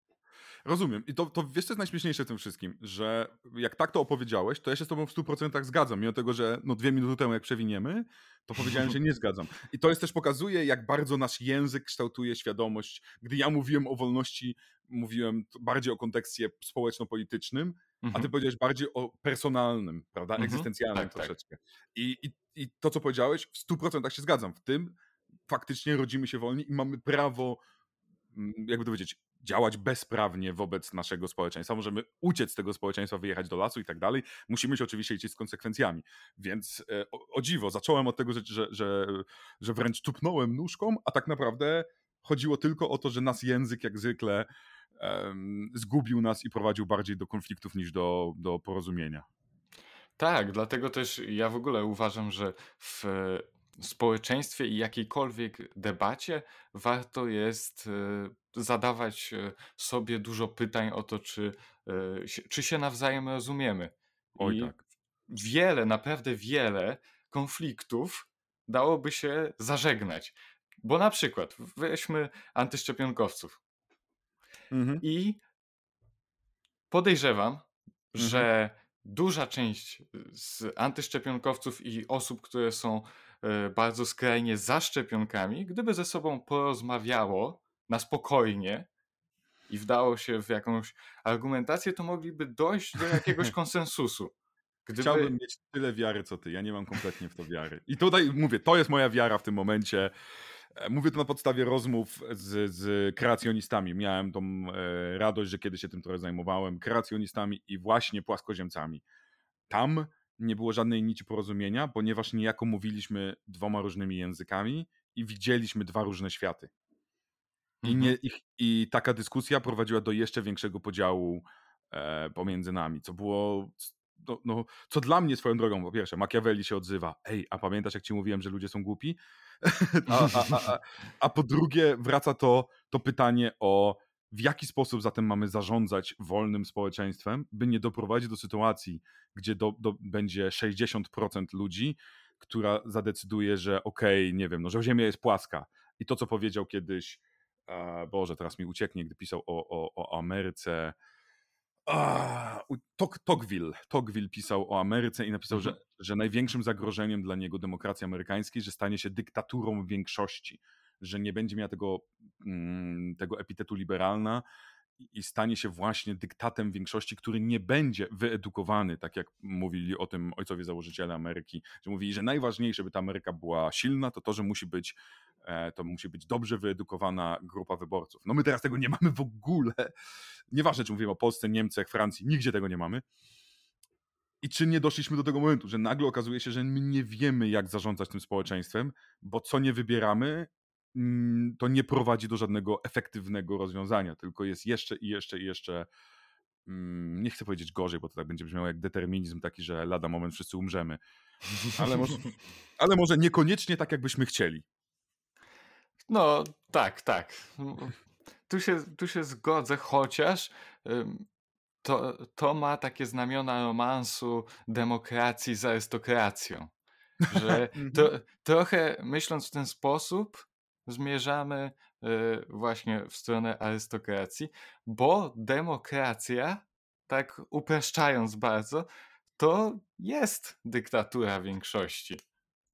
Rozumiem. I to, to wiesz, co jest najśmieszniejsze w tym wszystkim, że jak tak to opowiedziałeś, to ja się z tobą w 100% zgadzam. Mimo tego, że no dwie minuty temu jak przewiniemy, to powiedziałem, że nie zgadzam. I to jest też pokazuje, jak bardzo nasz język kształtuje świadomość. Gdy ja mówiłem o wolności, mówiłem bardziej o kontekście społeczno-politycznym, mhm. a ty mhm. powiedziałeś bardziej o personalnym, prawda, mhm. egzystencjalnym tak, tak. troszeczkę. Tak. I, i, I to, co powiedziałeś, w 100% się zgadzam. W tym faktycznie rodzimy się wolni i mamy prawo, mm, jakby to powiedzieć, działać bezprawnie wobec naszego społeczeństwa. Możemy uciec z tego społeczeństwa, wyjechać do lasu i tak dalej. Musimy się oczywiście liczyć z konsekwencjami. Więc e, o, o dziwo, zacząłem od tego, że, że, że, że wręcz tupnąłem nóżką, a tak naprawdę chodziło tylko o to, że nas język jak zwykle um, zgubił nas i prowadził bardziej do konfliktów niż do, do porozumienia. Tak, dlatego też ja w ogóle uważam, że w społeczeństwie i jakiejkolwiek debacie warto jest e, zadawać e, sobie dużo pytań o to, czy, e, czy się nawzajem rozumiemy. Oj, I tak. Wiele, naprawdę wiele konfliktów dałoby się zażegnać. Bo na przykład weźmy antyszczepionkowców. Mhm. I podejrzewam, mhm. że duża część z antyszczepionkowców i osób, które są E, bardzo skrajnie za szczepionkami, gdyby ze sobą porozmawiało na spokojnie, i wdało się w jakąś argumentację, to mogliby dojść do jakiegoś konsensusu. Gdyby... Chciałbym mieć tyle wiary, co ty. Ja nie mam kompletnie w to wiary. I tutaj mówię, to jest moja wiara w tym momencie. E, mówię to na podstawie rozmów z, z kreacjonistami. Miałem tą e, radość, że kiedy się tym trochę zajmowałem, kreacjonistami i właśnie płaskoziemcami. Tam nie było żadnej nici porozumienia, ponieważ niejako mówiliśmy dwoma różnymi językami i widzieliśmy dwa różne światy. I, nie, mhm. i, I, taka dyskusja prowadziła do jeszcze większego podziału e, pomiędzy nami, co było. No, no, co dla mnie swoją drogą, po pierwsze, Machiavelli się odzywa. Ej, a pamiętasz, jak ci mówiłem, że ludzie są głupi? a, a, a, a, po drugie, wraca to, to pytanie o w jaki sposób zatem mamy zarządzać wolnym społeczeństwem, by nie doprowadzić do sytuacji, gdzie do, do, będzie 60% ludzi, która zadecyduje, że okej, okay, nie wiem, no, że Ziemia jest płaska. I to, co powiedział kiedyś, e, Boże, teraz mi ucieknie, gdy pisał o, o, o Ameryce, a, Tocqueville, Tocqueville pisał o Ameryce i napisał, mhm. że, że największym zagrożeniem dla niego demokracji amerykańskiej, że stanie się dyktaturą większości, że nie będzie miała tego, mm, tego epitetu liberalna i stanie się właśnie dyktatem większości, który nie będzie wyedukowany, tak jak mówili o tym ojcowie założyciele Ameryki, że mówili, że najważniejsze, by ta Ameryka była silna, to to, że musi być e, to musi być dobrze wyedukowana grupa wyborców. No my teraz tego nie mamy w ogóle. Nieważne, czy mówimy o Polsce, Niemczech, Francji, nigdzie tego nie mamy. I czy nie doszliśmy do tego momentu, że nagle okazuje się, że my nie wiemy, jak zarządzać tym społeczeństwem, bo co nie wybieramy, to nie prowadzi do żadnego efektywnego rozwiązania, tylko jest jeszcze i jeszcze i jeszcze mm, nie chcę powiedzieć gorzej, bo to tak będzie brzmiało jak determinizm taki, że lada moment wszyscy umrzemy. Ale może, ale może niekoniecznie tak, jakbyśmy chcieli. No, tak, tak. Tu się, tu się zgodzę, chociaż to, to ma takie znamiona romansu demokracji z arystokracją. Że to, mhm. trochę myśląc w ten sposób, zmierzamy y, właśnie w stronę arystokracji, bo demokracja, tak upraszczając bardzo, to jest dyktatura większości.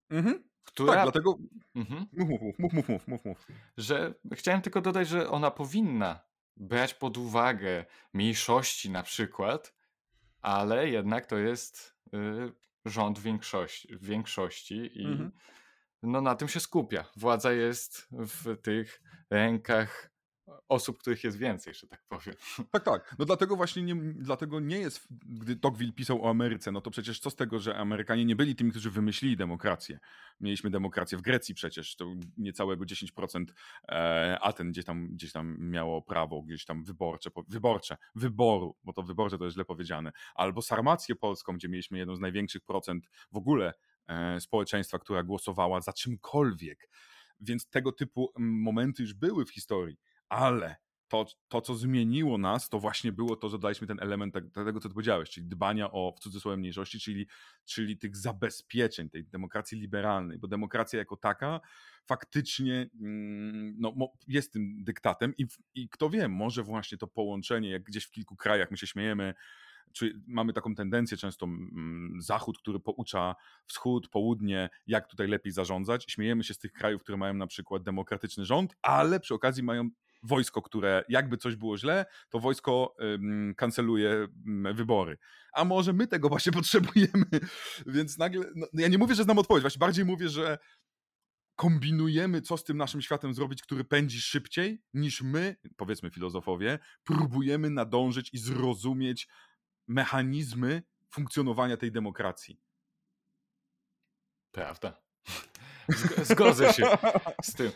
Mhm. Która... Tak, dlatego. Mhm. Mów, mów, mów, mów, mów, mów, mów. Że chciałem tylko dodać, że ona powinna brać pod uwagę mniejszości na przykład, ale jednak to jest y, rząd większości, większości i mhm no na tym się skupia. Władza jest w tych rękach osób, których jest więcej, że tak powiem. Tak, tak. No dlatego właśnie nie, dlatego nie jest, gdy Tocqueville pisał o Ameryce, no to przecież co z tego, że Amerykanie nie byli tymi, którzy wymyślili demokrację. Mieliśmy demokrację w Grecji przecież, to niecałego 10% e, Aten gdzieś tam, gdzieś tam miało prawo, gdzieś tam wyborcze, wyborcze, wyboru, bo to wyborcze to jest źle powiedziane, albo Sarmację Polską, gdzie mieliśmy jedną z największych procent w ogóle E, społeczeństwa, która głosowała za czymkolwiek. Więc tego typu momenty już były w historii, ale to, to, co zmieniło nas, to właśnie było to, że daliśmy ten element tak, tego, co ty powiedziałeś, czyli dbania o w cudzysłowie mniejszości, czyli, czyli tych zabezpieczeń, tej demokracji liberalnej, bo demokracja jako taka faktycznie mm, no, jest tym dyktatem i, i kto wie, może właśnie to połączenie, jak gdzieś w kilku krajach my się śmiejemy, czy mamy taką tendencję często Zachód, który poucza Wschód, Południe, jak tutaj lepiej zarządzać. Śmiejemy się z tych krajów, które mają na przykład demokratyczny rząd, ale przy okazji mają wojsko, które jakby coś było źle, to wojsko ym, kanceluje wybory. A może my tego właśnie potrzebujemy? Więc nagle, no, ja nie mówię, że znam odpowiedź, właśnie bardziej mówię, że kombinujemy, co z tym naszym światem zrobić, który pędzi szybciej, niż my, powiedzmy filozofowie, próbujemy nadążyć i zrozumieć mechanizmy funkcjonowania tej demokracji. Prawda. Zgodzę się z tym.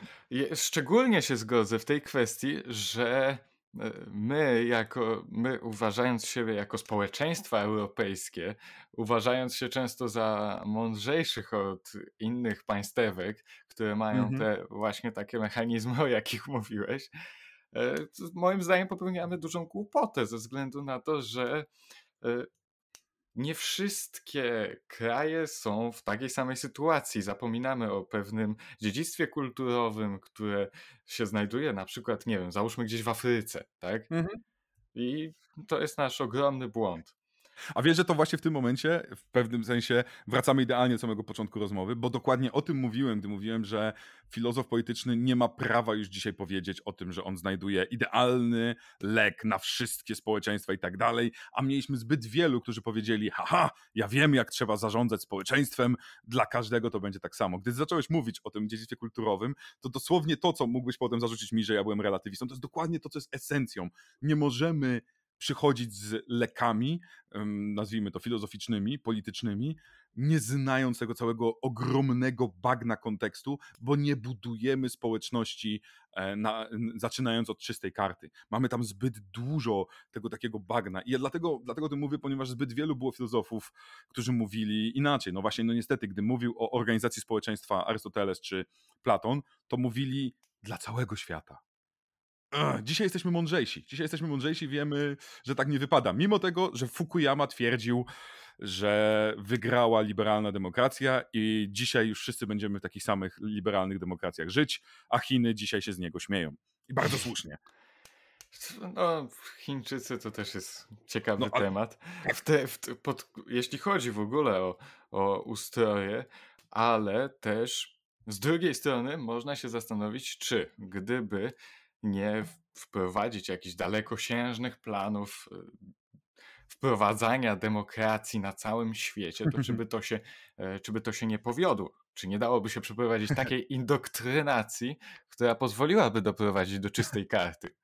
Szczególnie się zgodzę w tej kwestii, że e, my, jako, my uważając siebie jako społeczeństwa europejskie, uważając się często za mądrzejszych od innych państewek, które mają -hmm. te właśnie takie mechanizmy, o jakich mówiłeś, moim zdaniem popełniamy dużą głupotę ze względu na to, że e, nie wszystkie kraje są w takiej samej sytuacji. Zapominamy o pewnym dziedzictwie kulturowym, które się znajduje na przykład, nie wiem, załóżmy gdzieś w Afryce, tak? Mhm. I to jest nasz ogromny błąd. A wiesz, że to właśnie w tym momencie, w pewnym sensie, wracamy idealnie do samego początku rozmowy, bo dokładnie o tym mówiłem, gdy mówiłem, że filozof polityczny nie ma prawa już dzisiaj powiedzieć o tym, że on znajduje idealny lek na wszystkie społeczeństwa i tak dalej, a mieliśmy zbyt wielu, którzy powiedzieli, haha, ja wiem, jak trzeba zarządzać społeczeństwem, dla każdego to będzie tak samo. Gdy zacząłeś mówić o tym dziedzictwie kulturowym, to dosłownie to, co mógłbyś potem zarzucić mi, że ja byłem relatywistą, to jest dokładnie to, co jest esencją. Nie możemy przychodzić z lekami, nazwijmy to filozoficznymi, politycznymi, nie znając tego całego ogromnego bagna kontekstu, bo nie budujemy społeczności e, na, zaczynając od czystej karty. Mamy tam zbyt dużo tego takiego bagna i ja dlatego, dlatego o tym mówię, ponieważ zbyt wielu było filozofów, którzy mówili inaczej. No właśnie, no niestety, gdy mówił o organizacji społeczeństwa Arystoteles czy Platon, to mówili dla całego świata dzisiaj jesteśmy mądrzejsi. Dzisiaj jesteśmy mądrzejsi, wiemy, że tak nie wypada. Mimo tego, że Fukuyama twierdził, że wygrała liberalna demokracja i dzisiaj już wszyscy będziemy w takich samych liberalnych demokracjach żyć, a Chiny dzisiaj się z niego śmieją. I bardzo słusznie. No, Chińczycy to też jest ciekawy no, ale... temat. W te, w te, pod, jeśli chodzi w ogóle o, o ustroje, ale też z drugiej strony można się zastanowić, czy gdyby nie wprowadzić jakichś dalekosiężnych planów y, wprowadzania demokracji na całym świecie, to czy by to się, e, czy by to się nie powiodło? Czy nie dałoby się przeprowadzić takiej indoktrynacji, która pozwoliłaby doprowadzić do czystej karty?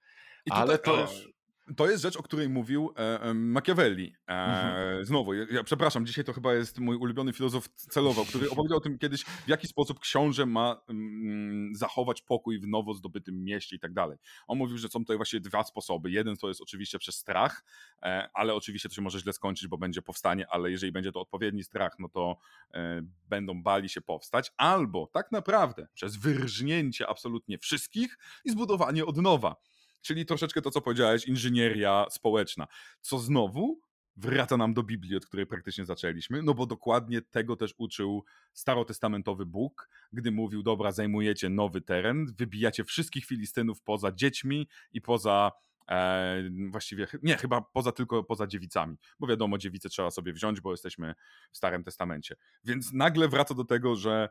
Ale to już to jest rzecz, o której mówił e, e, Machiavelli. E, mhm. Znowu, ja, ja, przepraszam, dzisiaj to chyba jest mój ulubiony filozof celowo, który opowiedział o tym kiedyś, w jaki sposób książę ma mm, zachować pokój w nowo zdobytym mieście i tak dalej. On mówił, że są tutaj właśnie dwa sposoby. Jeden to jest oczywiście przez strach, e, ale oczywiście to się może źle skończyć, bo będzie powstanie, ale jeżeli będzie to odpowiedni strach, no to e, będą bali się powstać. Albo tak naprawdę przez wyrżnięcie absolutnie wszystkich i zbudowanie od nowa czyli troszeczkę to, co powiedziałeś, inżynieria społeczna, co znowu wraca nam do Biblii, od której praktycznie zaczęliśmy, no bo dokładnie tego też uczył starotestamentowy Bóg, gdy mówił, dobra, zajmujecie nowy teren, wybijacie wszystkich Filistynów poza dziećmi i poza E, właściwie, nie, chyba poza tylko poza dziewicami, bo wiadomo, dziewice trzeba sobie wziąć, bo jesteśmy w Starym Testamencie. Więc nagle wraca do tego, że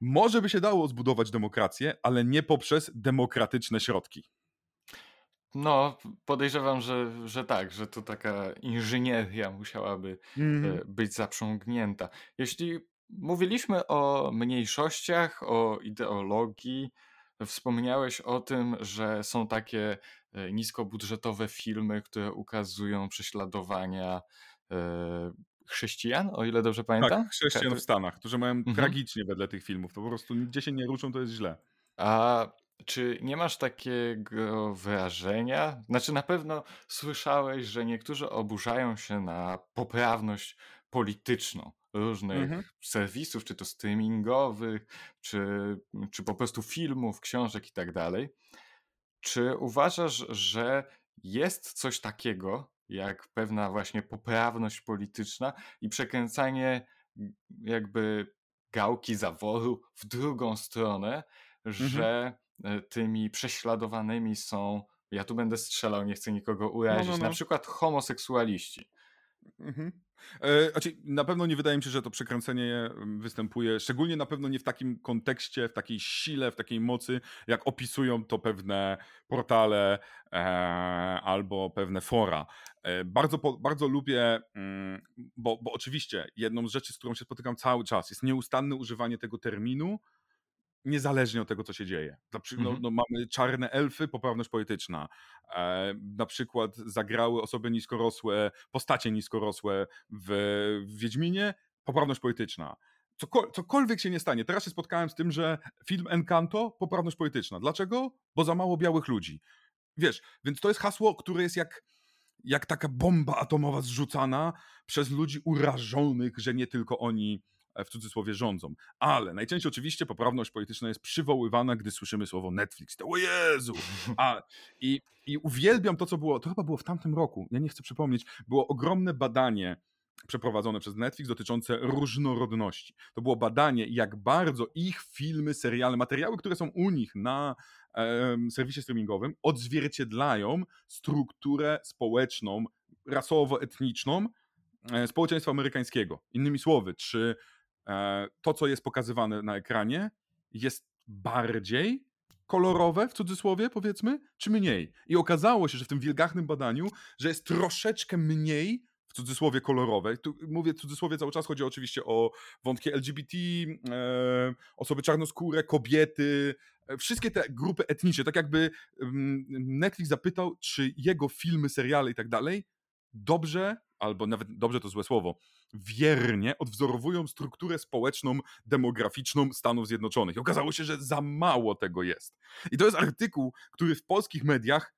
może by się dało zbudować demokrację, ale nie poprzez demokratyczne środki. No, podejrzewam, że, że tak, że tu taka inżynieria musiałaby mm. być zaprzągnięta. Jeśli mówiliśmy o mniejszościach, o ideologii, wspomniałeś o tym, że są takie e, niskobudżetowe filmy, które ukazują prześladowania e, chrześcijan, o ile dobrze pamiętam? Tak, chrześcijan w Stanach, którzy mają mhm. tragicznie wedle tych filmów. To po prostu gdzie się nie ruszą, to jest źle. A czy nie masz takiego wrażenia? Znaczy, na pewno słyszałeś, że niektórzy oburzają się na poprawność polityczną różnych mhm. serwisów, czy to streamingowych, czy, czy po prostu filmów, książek i tak dalej. Czy uważasz, że jest coś takiego, jak pewna właśnie poprawność polityczna i przekręcanie jakby gałki zaworu w drugą stronę, mhm. że E, tymi prześladowanymi są, ja tu będę strzelał, nie chcę nikogo urazić, no, no, no. na przykład homoseksualiści. Mhm. E, znaczy, na pewno nie wydaje mi się, że to przekręcenie występuje, szczególnie na pewno nie w takim kontekście, w takiej sile, w takiej mocy, jak opisują to pewne portale e, albo pewne fora. E, bardzo, po, bardzo lubię, mm, bo, bo oczywiście jedną z rzeczy, z którą się spotykam cały czas, jest nieustanne używanie tego terminu, niezależnie od tego, co się dzieje. No, mhm. no, mamy czarne elfy, poprawność polityczna. E, na przykład zagrały osoby niskorosłe, postacie niskorosłe w, w Wiedźminie, poprawność polityczna. Cokol cokolwiek się nie stanie. Teraz się spotkałem z tym, że film Encanto, poprawność polityczna. Dlaczego? Bo za mało białych ludzi. Wiesz, więc to jest hasło, które jest jak, jak taka bomba atomowa zrzucana przez ludzi urażonych, że nie tylko oni w cudzysłowie rządzą. Ale najczęściej oczywiście poprawność polityczna jest przywoływana, gdy słyszymy słowo Netflix. To o Jezu! A, i, I uwielbiam to, co było, to chyba było w tamtym roku, ja nie chcę przypomnieć, było ogromne badanie przeprowadzone przez Netflix dotyczące różnorodności. To było badanie, jak bardzo ich filmy, seriale, materiały, które są u nich na serwisie streamingowym, odzwierciedlają strukturę społeczną, rasowo-etniczną e, społeczeństwa amerykańskiego. Innymi słowy, czy e, to, co jest pokazywane na ekranie, jest bardziej kolorowe, w cudzysłowie powiedzmy, czy mniej? I okazało się, że w tym wielgachnym badaniu, że jest troszeczkę mniej w cudzysłowie kolorowe. Tu mówię w cudzysłowie cały czas, chodzi oczywiście o wątki LGBT, e, osoby czarnoskóre, kobiety, e, wszystkie te grupy etniczne. Tak jakby mm, Netflix zapytał, czy jego filmy, seriale i tak dalej dobrze, albo nawet dobrze to złe słowo, wiernie odwzorowują strukturę społeczną, demograficzną Stanów Zjednoczonych. I okazało się, że za mało tego jest. I to jest artykuł, który w polskich mediach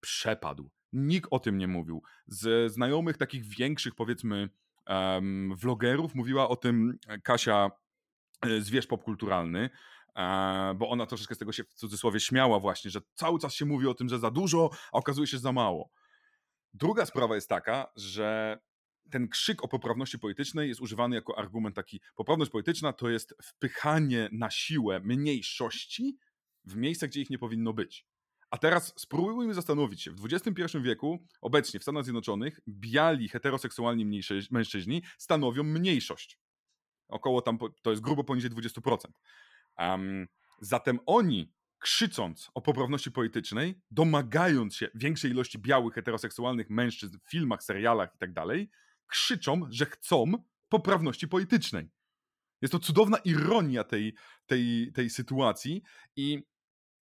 przepadł. Nikt o tym nie mówił. Z znajomych takich większych, powiedzmy, um, vlogerów mówiła o tym Kasia e, zwierz popkulturalny, e, bo ona troszeczkę z tego się w cudzysłowie śmiała właśnie, że cały czas się mówi o tym, że za dużo, a okazuje się, że za mało. Druga sprawa jest taka, że ten krzyk o poprawności politycznej jest używany jako argument taki, poprawność polityczna to jest wpychanie na siłę mniejszości w miejsca, gdzie ich nie powinno być. A teraz spróbujmy zastanowić się, w XXI wieku, obecnie w Stanach Zjednoczonych, biali, heteroseksualni mężczyźni stanowią mniejszość. Około tam, to jest grubo poniżej 20%. Um, zatem oni krzycząc o poprawności politycznej, domagając się większej ilości białych, heteroseksualnych mężczyzn w filmach, serialach i tak krzyczą, że chcą poprawności politycznej. Jest to cudowna ironia tej, tej, tej sytuacji i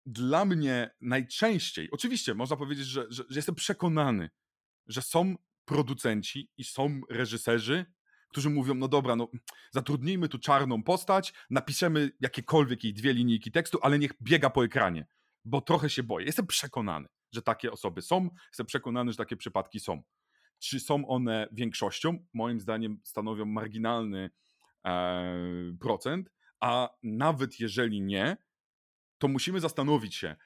dla mnie najczęściej, oczywiście można powiedzieć, że, że, że jestem przekonany, że są producenci i są reżyserzy, którzy mówią, no dobra, no zatrudnijmy tu czarną postać, napiszemy jakiekolwiek jej dwie linijki tekstu, ale niech biega po ekranie, bo trochę się boję. Jestem przekonany, że takie osoby są, jestem przekonany, że takie przypadki są. Czy są one większością? Moim zdaniem stanowią marginalny e, procent, a nawet jeżeli nie, to musimy zastanowić się,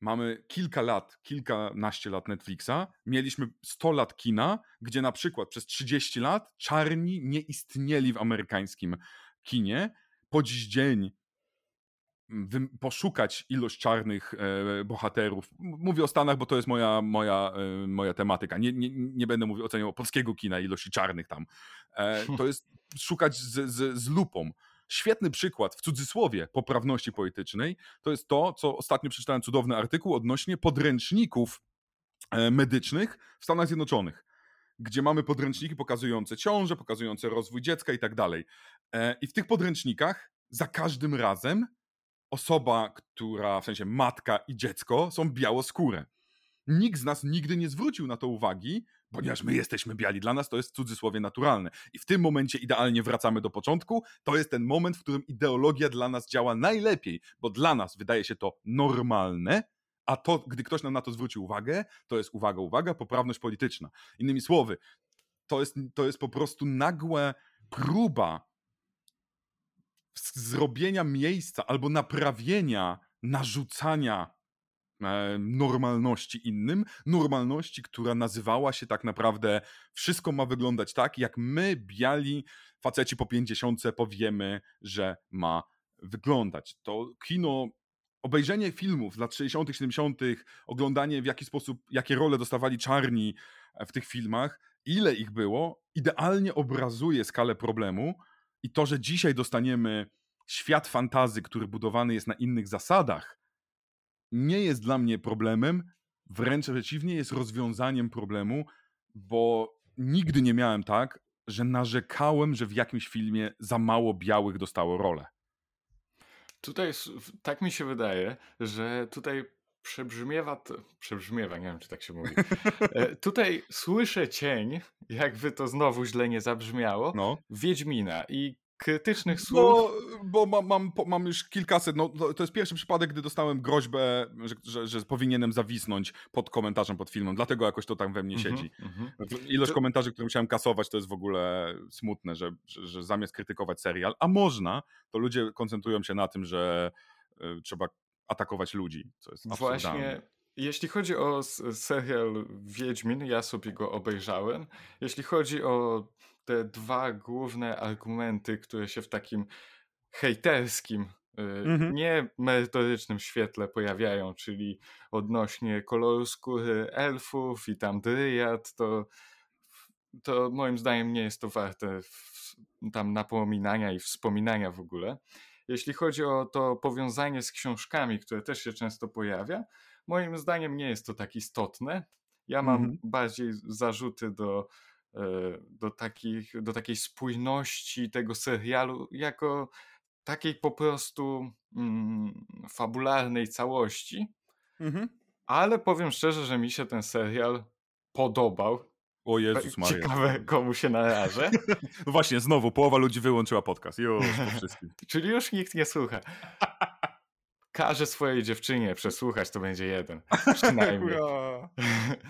mamy kilka lat, kilkanaście lat Netflixa, mieliśmy 100 lat kina, gdzie na przykład przez 30 lat czarni nie istnieli w amerykańskim kinie. Po dziś dzień poszukać ilość czarnych e, bohaterów. Mówię o Stanach, bo to jest moja, moja, e, moja tematyka. Nie, nie, nie będę mówił, oceniał polskiego kina, ilości czarnych tam. E, to jest szukać z, z, z lupą. Świetny przykład, w cudzysłowie, poprawności politycznej, to jest to, co ostatnio przeczytałem cudowny artykuł odnośnie podręczników medycznych w Stanach Zjednoczonych, gdzie mamy podręczniki pokazujące ciążę, pokazujące rozwój dziecka i tak dalej. I w tych podręcznikach za każdym razem osoba, która, w sensie matka i dziecko, są białoskóre. Nikt z nas nigdy nie zwrócił na to uwagi, ponieważ my jesteśmy biali. Dla nas to jest cudzysłowie naturalne. I w tym momencie idealnie wracamy do początku. To jest ten moment, w którym ideologia dla nas działa najlepiej, bo dla nas wydaje się to normalne, a to, gdy ktoś nam na to zwróci uwagę, to jest uwaga, uwaga, poprawność polityczna. Innymi słowy, to jest, to jest po prostu nagłe próba zrobienia miejsca albo naprawienia narzucania E, normalności innym, normalności, która nazywała się tak naprawdę wszystko ma wyglądać tak, jak my, biali faceci po 50 powiemy, że ma wyglądać. To kino obejrzenie filmów z lat 60., 70., oglądanie w jaki sposób, jakie role dostawali czarni e, w tych filmach, ile ich było, idealnie obrazuje skalę problemu i to, że dzisiaj dostaniemy świat fantazy, który budowany jest na innych zasadach, nie jest dla mnie problemem, wręcz przeciwnie, jest rozwiązaniem problemu, bo nigdy nie miałem tak, że narzekałem, że w jakimś filmie za mało białych dostało rolę. Tutaj tak mi się wydaje, że tutaj przebrzmiewa, to, przebrzmiewa, nie wiem czy tak się mówi. E, tutaj słyszę cień, jakby to znowu źle nie zabrzmiało, no. Wiedźmina i krytycznych słów. Bo, bo mam, mam, mam, już kilkaset, no to jest pierwszy przypadek, gdy dostałem groźbę, że, że, że, powinienem zawisnąć pod komentarzem pod filmem, dlatego jakoś to tam we mnie mhm, siedzi. Mm -hmm. Ilość to... komentarzy, które musiałem kasować, to jest w ogóle smutne, że, że, zamiast krytykować serial, a można, to ludzie koncentrują się na tym, że y, trzeba atakować ludzi, co jest Właśnie jeśli chodzi o serial Wiedźmin, ja sobie go obejrzałem. Jeśli chodzi o te dwa główne argumenty, które się w takim hejterskim, mhm. nie merytorycznym świetle pojawiają, czyli odnośnie koloru skóry elfów i tam dryjad, to to moim zdaniem nie jest to warte tam napominania i wspominania w ogóle. Jeśli chodzi o to powiązanie z książkami, które też się często pojawia, moim zdaniem nie jest to tak istotne. Ja mam mhm. bardziej zarzuty do, e, do, takich, do takiej spójności tego serialu jako takiej po prostu mm, fabularnej całości. Mhm. Ale powiem szczerze, że mi się ten serial podobał. O Jezus Maria. Ciekawe, komu się narażę. No właśnie, znowu, połowa ludzi wyłączyła podcast. Już po wszystkim. Czyli już nikt nie słucha. Każe swojej dziewczynie przesłuchać, to będzie jeden. Przynajmniej.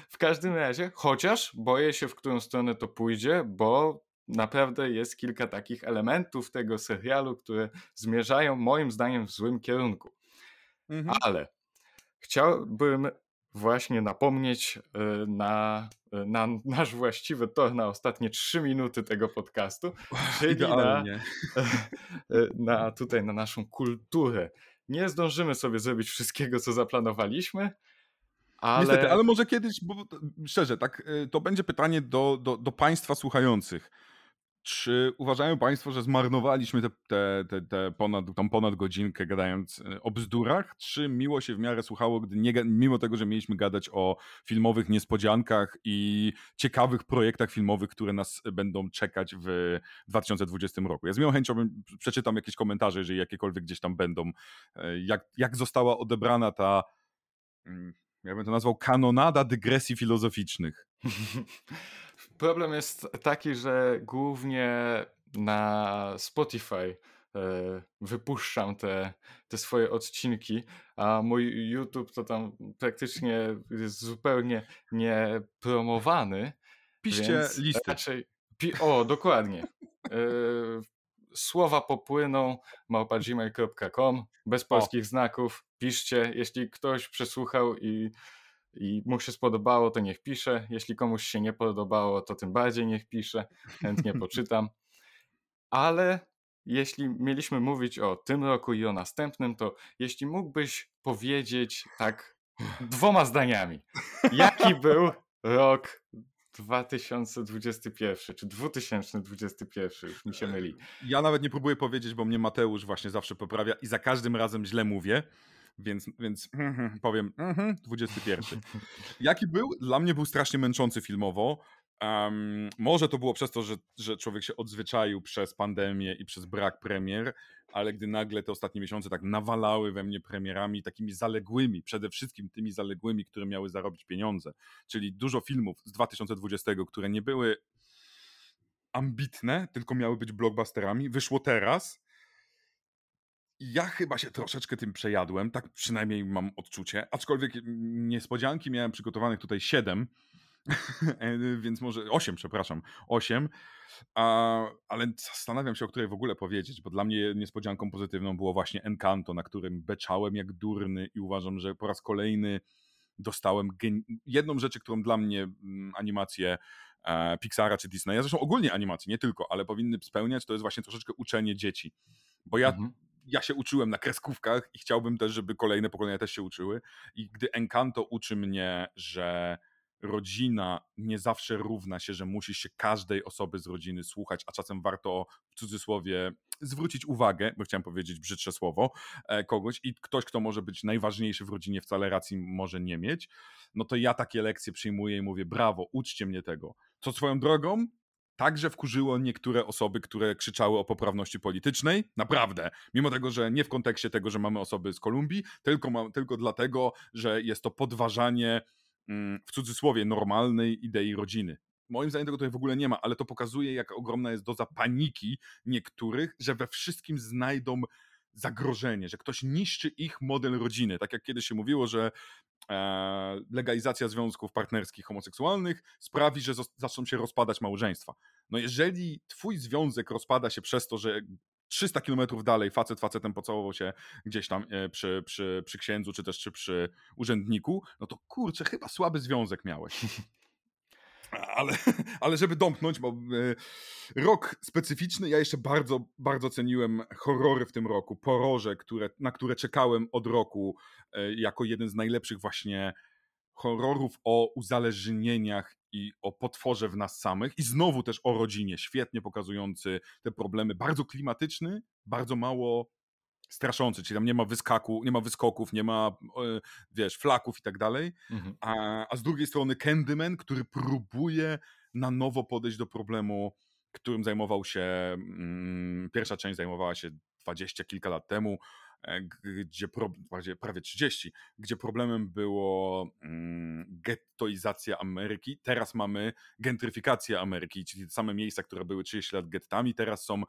w każdym razie, chociaż boję się, w którą stronę to pójdzie, bo naprawdę jest kilka takich elementów tego serialu, które zmierzają moim zdaniem w złym kierunku. Mhm. Ale chciałbym właśnie napomnieć e, na, e, na nasz właściwy tor na ostatnie trzy minuty tego podcastu, czyli na, e, na tutaj na naszą kulturę. Nie zdążymy sobie zrobić wszystkiego, co zaplanowaliśmy, ale... Niestety, ale może kiedyś, bo szczerze, tak, to będzie pytanie do, do, do Państwa słuchających. Czy uważają Państwo, że zmarnowaliśmy te, te, te, te ponad, ponad godzinkę gadając e, o bzdurach? Czy miło się w miarę słuchało, gdy nie, mimo tego, że mieliśmy gadać o filmowych niespodziankach i ciekawych projektach filmowych, które nas będą czekać w 2020 roku? Ja z miłą chęcią przeczytam jakieś komentarze, jeżeli jakiekolwiek gdzieś tam będą. E, jak, jak została odebrana ta, mm, ja bym to nazwał, kanonada dygresji filozoficznych? Problem jest taki, że głównie na Spotify e, wypuszczam te, te swoje odcinki, a mój YouTube to tam praktycznie jest zupełnie niepromowany. Piszcie listy. Raczej, o, dokładnie. E, słowa popłyną małpa.gmail.com bez polskich o. znaków. Piszcie, jeśli ktoś przesłuchał i i mu się spodobało, to niech pisze. Jeśli komuś się nie podobało, to tym bardziej niech pisze. Chętnie poczytam. Ale jeśli mieliśmy mówić o tym roku i o następnym, to jeśli mógłbyś powiedzieć tak dwoma zdaniami, jaki był rok 2021 czy 2021, już mi się myli. Ja nawet nie próbuję powiedzieć, bo mnie Mateusz właśnie zawsze poprawia i za każdym razem źle mówię więc, więc powiem 21. Jaki był? Dla mnie był strasznie męczący filmowo. Um, może to było przez to, że, że człowiek się odzwyczaił przez pandemię i przez brak premier, ale gdy nagle te ostatnie miesiące tak nawalały we mnie premierami takimi zaległymi, przede wszystkim tymi zaległymi, które miały zarobić pieniądze, czyli dużo filmów z 2020, które nie były ambitne, tylko miały być blockbusterami, wyszło teraz ja chyba się troszeczkę tym przejadłem, tak przynajmniej mam odczucie, aczkolwiek niespodzianki miałem przygotowanych tutaj siedem, e, więc może osiem, przepraszam, osiem, ale zastanawiam się, o której w ogóle powiedzieć, bo dla mnie niespodzianką pozytywną było właśnie Encanto, na którym beczałem jak durny i uważam, że po raz kolejny dostałem jedną rzecz, którą dla mnie mm, animacje e, Pixara czy Disneya, zresztą ogólnie animacje, nie tylko, ale powinny spełniać, to jest właśnie troszeczkę uczenie dzieci. Bo ja mhm ja się uczyłem na kreskówkach i chciałbym też, żeby kolejne pokolenia też się uczyły. I gdy Encanto uczy mnie, że rodzina nie zawsze równa się, że musi się każdej osoby z rodziny słuchać, a czasem warto w cudzysłowie zwrócić uwagę, bo chciałem powiedzieć brzydsze słowo, e, kogoś i ktoś, kto może być najważniejszy w rodzinie, wcale racji może nie mieć, no to ja takie lekcje przyjmuję i mówię, brawo, uczcie mnie tego. Co swoją drogą, także wkurzyło niektóre osoby, które krzyczały o poprawności politycznej. Naprawdę. Mimo tego, że nie w kontekście tego, że mamy osoby z Kolumbii, tylko, tylko dlatego, że jest to podważanie mm, w cudzysłowie normalnej idei rodziny. Moim zdaniem tego tutaj w ogóle nie ma, ale to pokazuje, jak ogromna jest doza paniki niektórych, że we wszystkim znajdą zagrożenie, że ktoś niszczy ich model rodziny. Tak jak kiedyś się mówiło, że e, legalizacja związków partnerskich homoseksualnych sprawi, że zaczną się rozpadać małżeństwa. No jeżeli twój związek rozpada się przez to, że 300 kilometrów dalej facet facetem pocałował się gdzieś tam e, przy, przy, przy księdzu, czy też czy przy urzędniku, no to kurczę, chyba słaby związek miałeś. Ale, ale żeby domknąć, bo e, rok specyficzny, ja jeszcze bardzo, bardzo ceniłem horrory w tym roku, poroże, które, na które czekałem od roku e, jako jeden z najlepszych właśnie horrorów o uzależnieniach i o potworze w nas samych. I znowu też o rodzinie, świetnie pokazujący te problemy, bardzo klimatyczny, bardzo mało straszący, czyli tam nie ma wyskaku, nie ma wyskoków, nie ma e, wiesz, flaków i tak dalej, Mhm. a, a z drugiej strony Candyman, który próbuje na nowo podejść do problemu, którym zajmował się, mm, pierwsza część zajmowała się dwadzieścia kilka lat temu, gdzie pro, prawie, prawie 30, gdzie problemem było mm, gettoizacja Ameryki. Teraz mamy gentryfikację Ameryki, czyli te same miejsca, które były 30 lat gettami, teraz są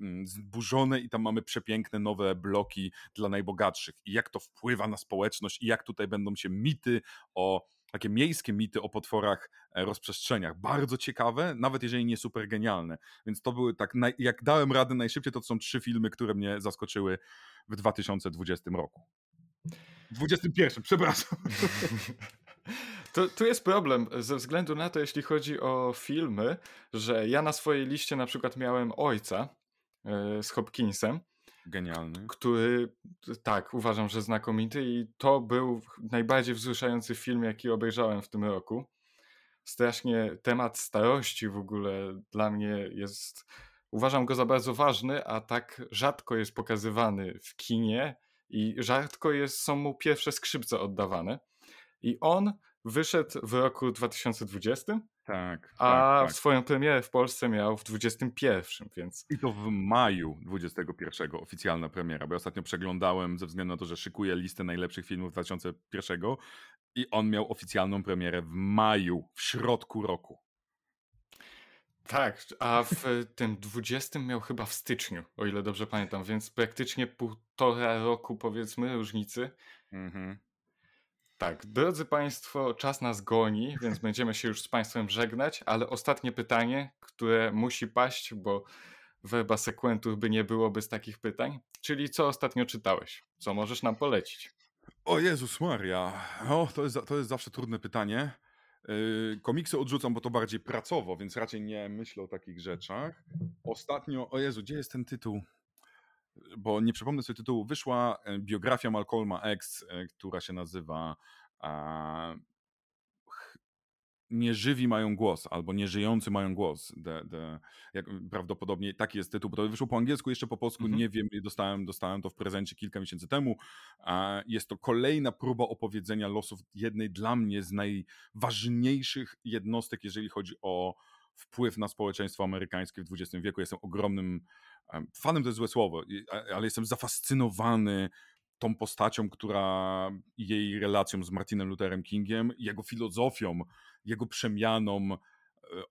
mm, zburzone i tam mamy przepiękne nowe bloki dla najbogatszych. I jak to wpływa na społeczność i jak tutaj będą się mity o takie miejskie mity o potworach e, rozprzestrzeniach. Bardzo ciekawe, nawet jeżeli nie super genialne. Więc to były tak, jak dałem radę najszybciej, to są trzy filmy, które mnie zaskoczyły w 2020 roku. 21, przepraszam. To, tu jest problem ze względu na to, jeśli chodzi o filmy, że ja na swojej liście na przykład miałem Ojca e, z Hopkinsem, Genialny. który tak, uważam, że znakomity i to był najbardziej wzruszający film, jaki obejrzałem w tym roku. Strasznie temat starości w ogóle dla mnie jest, uważam go za bardzo ważny, a tak rzadko jest pokazywany w kinie i rzadko jest, są mu pierwsze skrzypce oddawane. I on wyszedł w roku 2020, Tak, a tak, tak. swoją premierę w Polsce miał w 2021, więc I to w maju 21 oficjalna premiera, bo ja ostatnio przeglądałem ze względu na to, że szykuję listę najlepszych filmów 2001 i on miał oficjalną premierę w maju, w środku roku. Tak, a w tym 20 miał chyba w styczniu, o ile dobrze pamiętam, więc praktycznie półtora roku powiedzmy różnicy. Mhm. Tak, drodzy Państwo, czas nas goni, więc będziemy się już z Państwem żegnać, ale ostatnie pytanie, które musi paść, bo werba sequentur by nie było bez takich pytań, czyli co ostatnio czytałeś? Co możesz nam polecić? O Jezus Maria, o, to, jest, to jest zawsze trudne pytanie. Yy, komiksy odrzucam, bo to bardziej pracowo, więc raczej nie myślę o takich rzeczach. Ostatnio, o Jezu, gdzie jest ten tytuł? Bo nie przypomnę sobie tytułu. Wyszła e, biografia Malcolma X, e, która się nazywa Nieżywi mają głos, albo Nieżyjący mają głos. The, the, jak, prawdopodobnie taki jest tytuł, bo to wyszło po angielsku, jeszcze po polsku Mhm. nie wiem, dostałem, dostałem to w prezencie kilka miesięcy temu. Jest to kolejna próba opowiedzenia losów jednej dla mnie z najważniejszych jednostek, jeżeli chodzi o wpływ na społeczeństwo amerykańskie w XX wieku. Jestem ogromnym em, fanem, to jest złe słowo, ale jestem zafascynowany tą postacią, która jej relacją z Martinem Lutherem Kingiem, jego filozofią, jego przemianą e,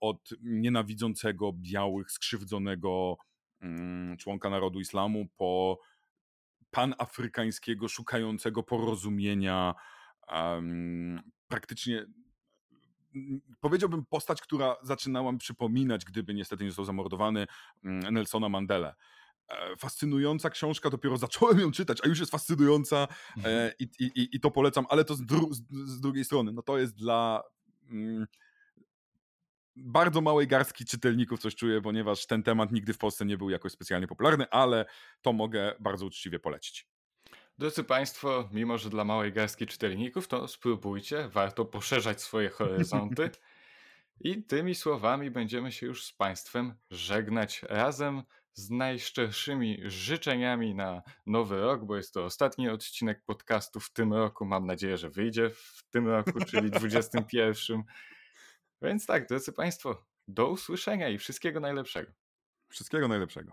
od nienawidzącego białych, skrzywdzonego mm, członka narodu islamu po panafrykańskiego, szukającego porozumienia, praktycznie mm, powiedziałbym postać, która zaczynała mi przypominać, gdyby niestety nie został zamordowany, mm, Nelsona Mandela. E, Fascynująca książka, dopiero zacząłem ją czytać, a już jest fascynująca e, i, i, i- i to polecam, ale to z, dru, z, drugiej strony, no to jest dla bardzo małej garstki czytelników, coś czuję, ponieważ ten temat nigdy w Polsce nie był jakoś specjalnie popularny, ale to mogę bardzo uczciwie polecić. Drodzy Państwo, mimo że dla małej garstki czytelników, to spróbujcie, warto poszerzać swoje horyzonty. I tymi słowami będziemy się już z Państwem żegnać razem z najszczerszymi życzeniami na nowy rok, bo jest to ostatni odcinek podcastu w tym roku. Mam nadzieję, że wyjdzie w tym roku, czyli 21. Więc tak, drodzy Państwo, do usłyszenia i wszystkiego najlepszego. Wszystkiego najlepszego.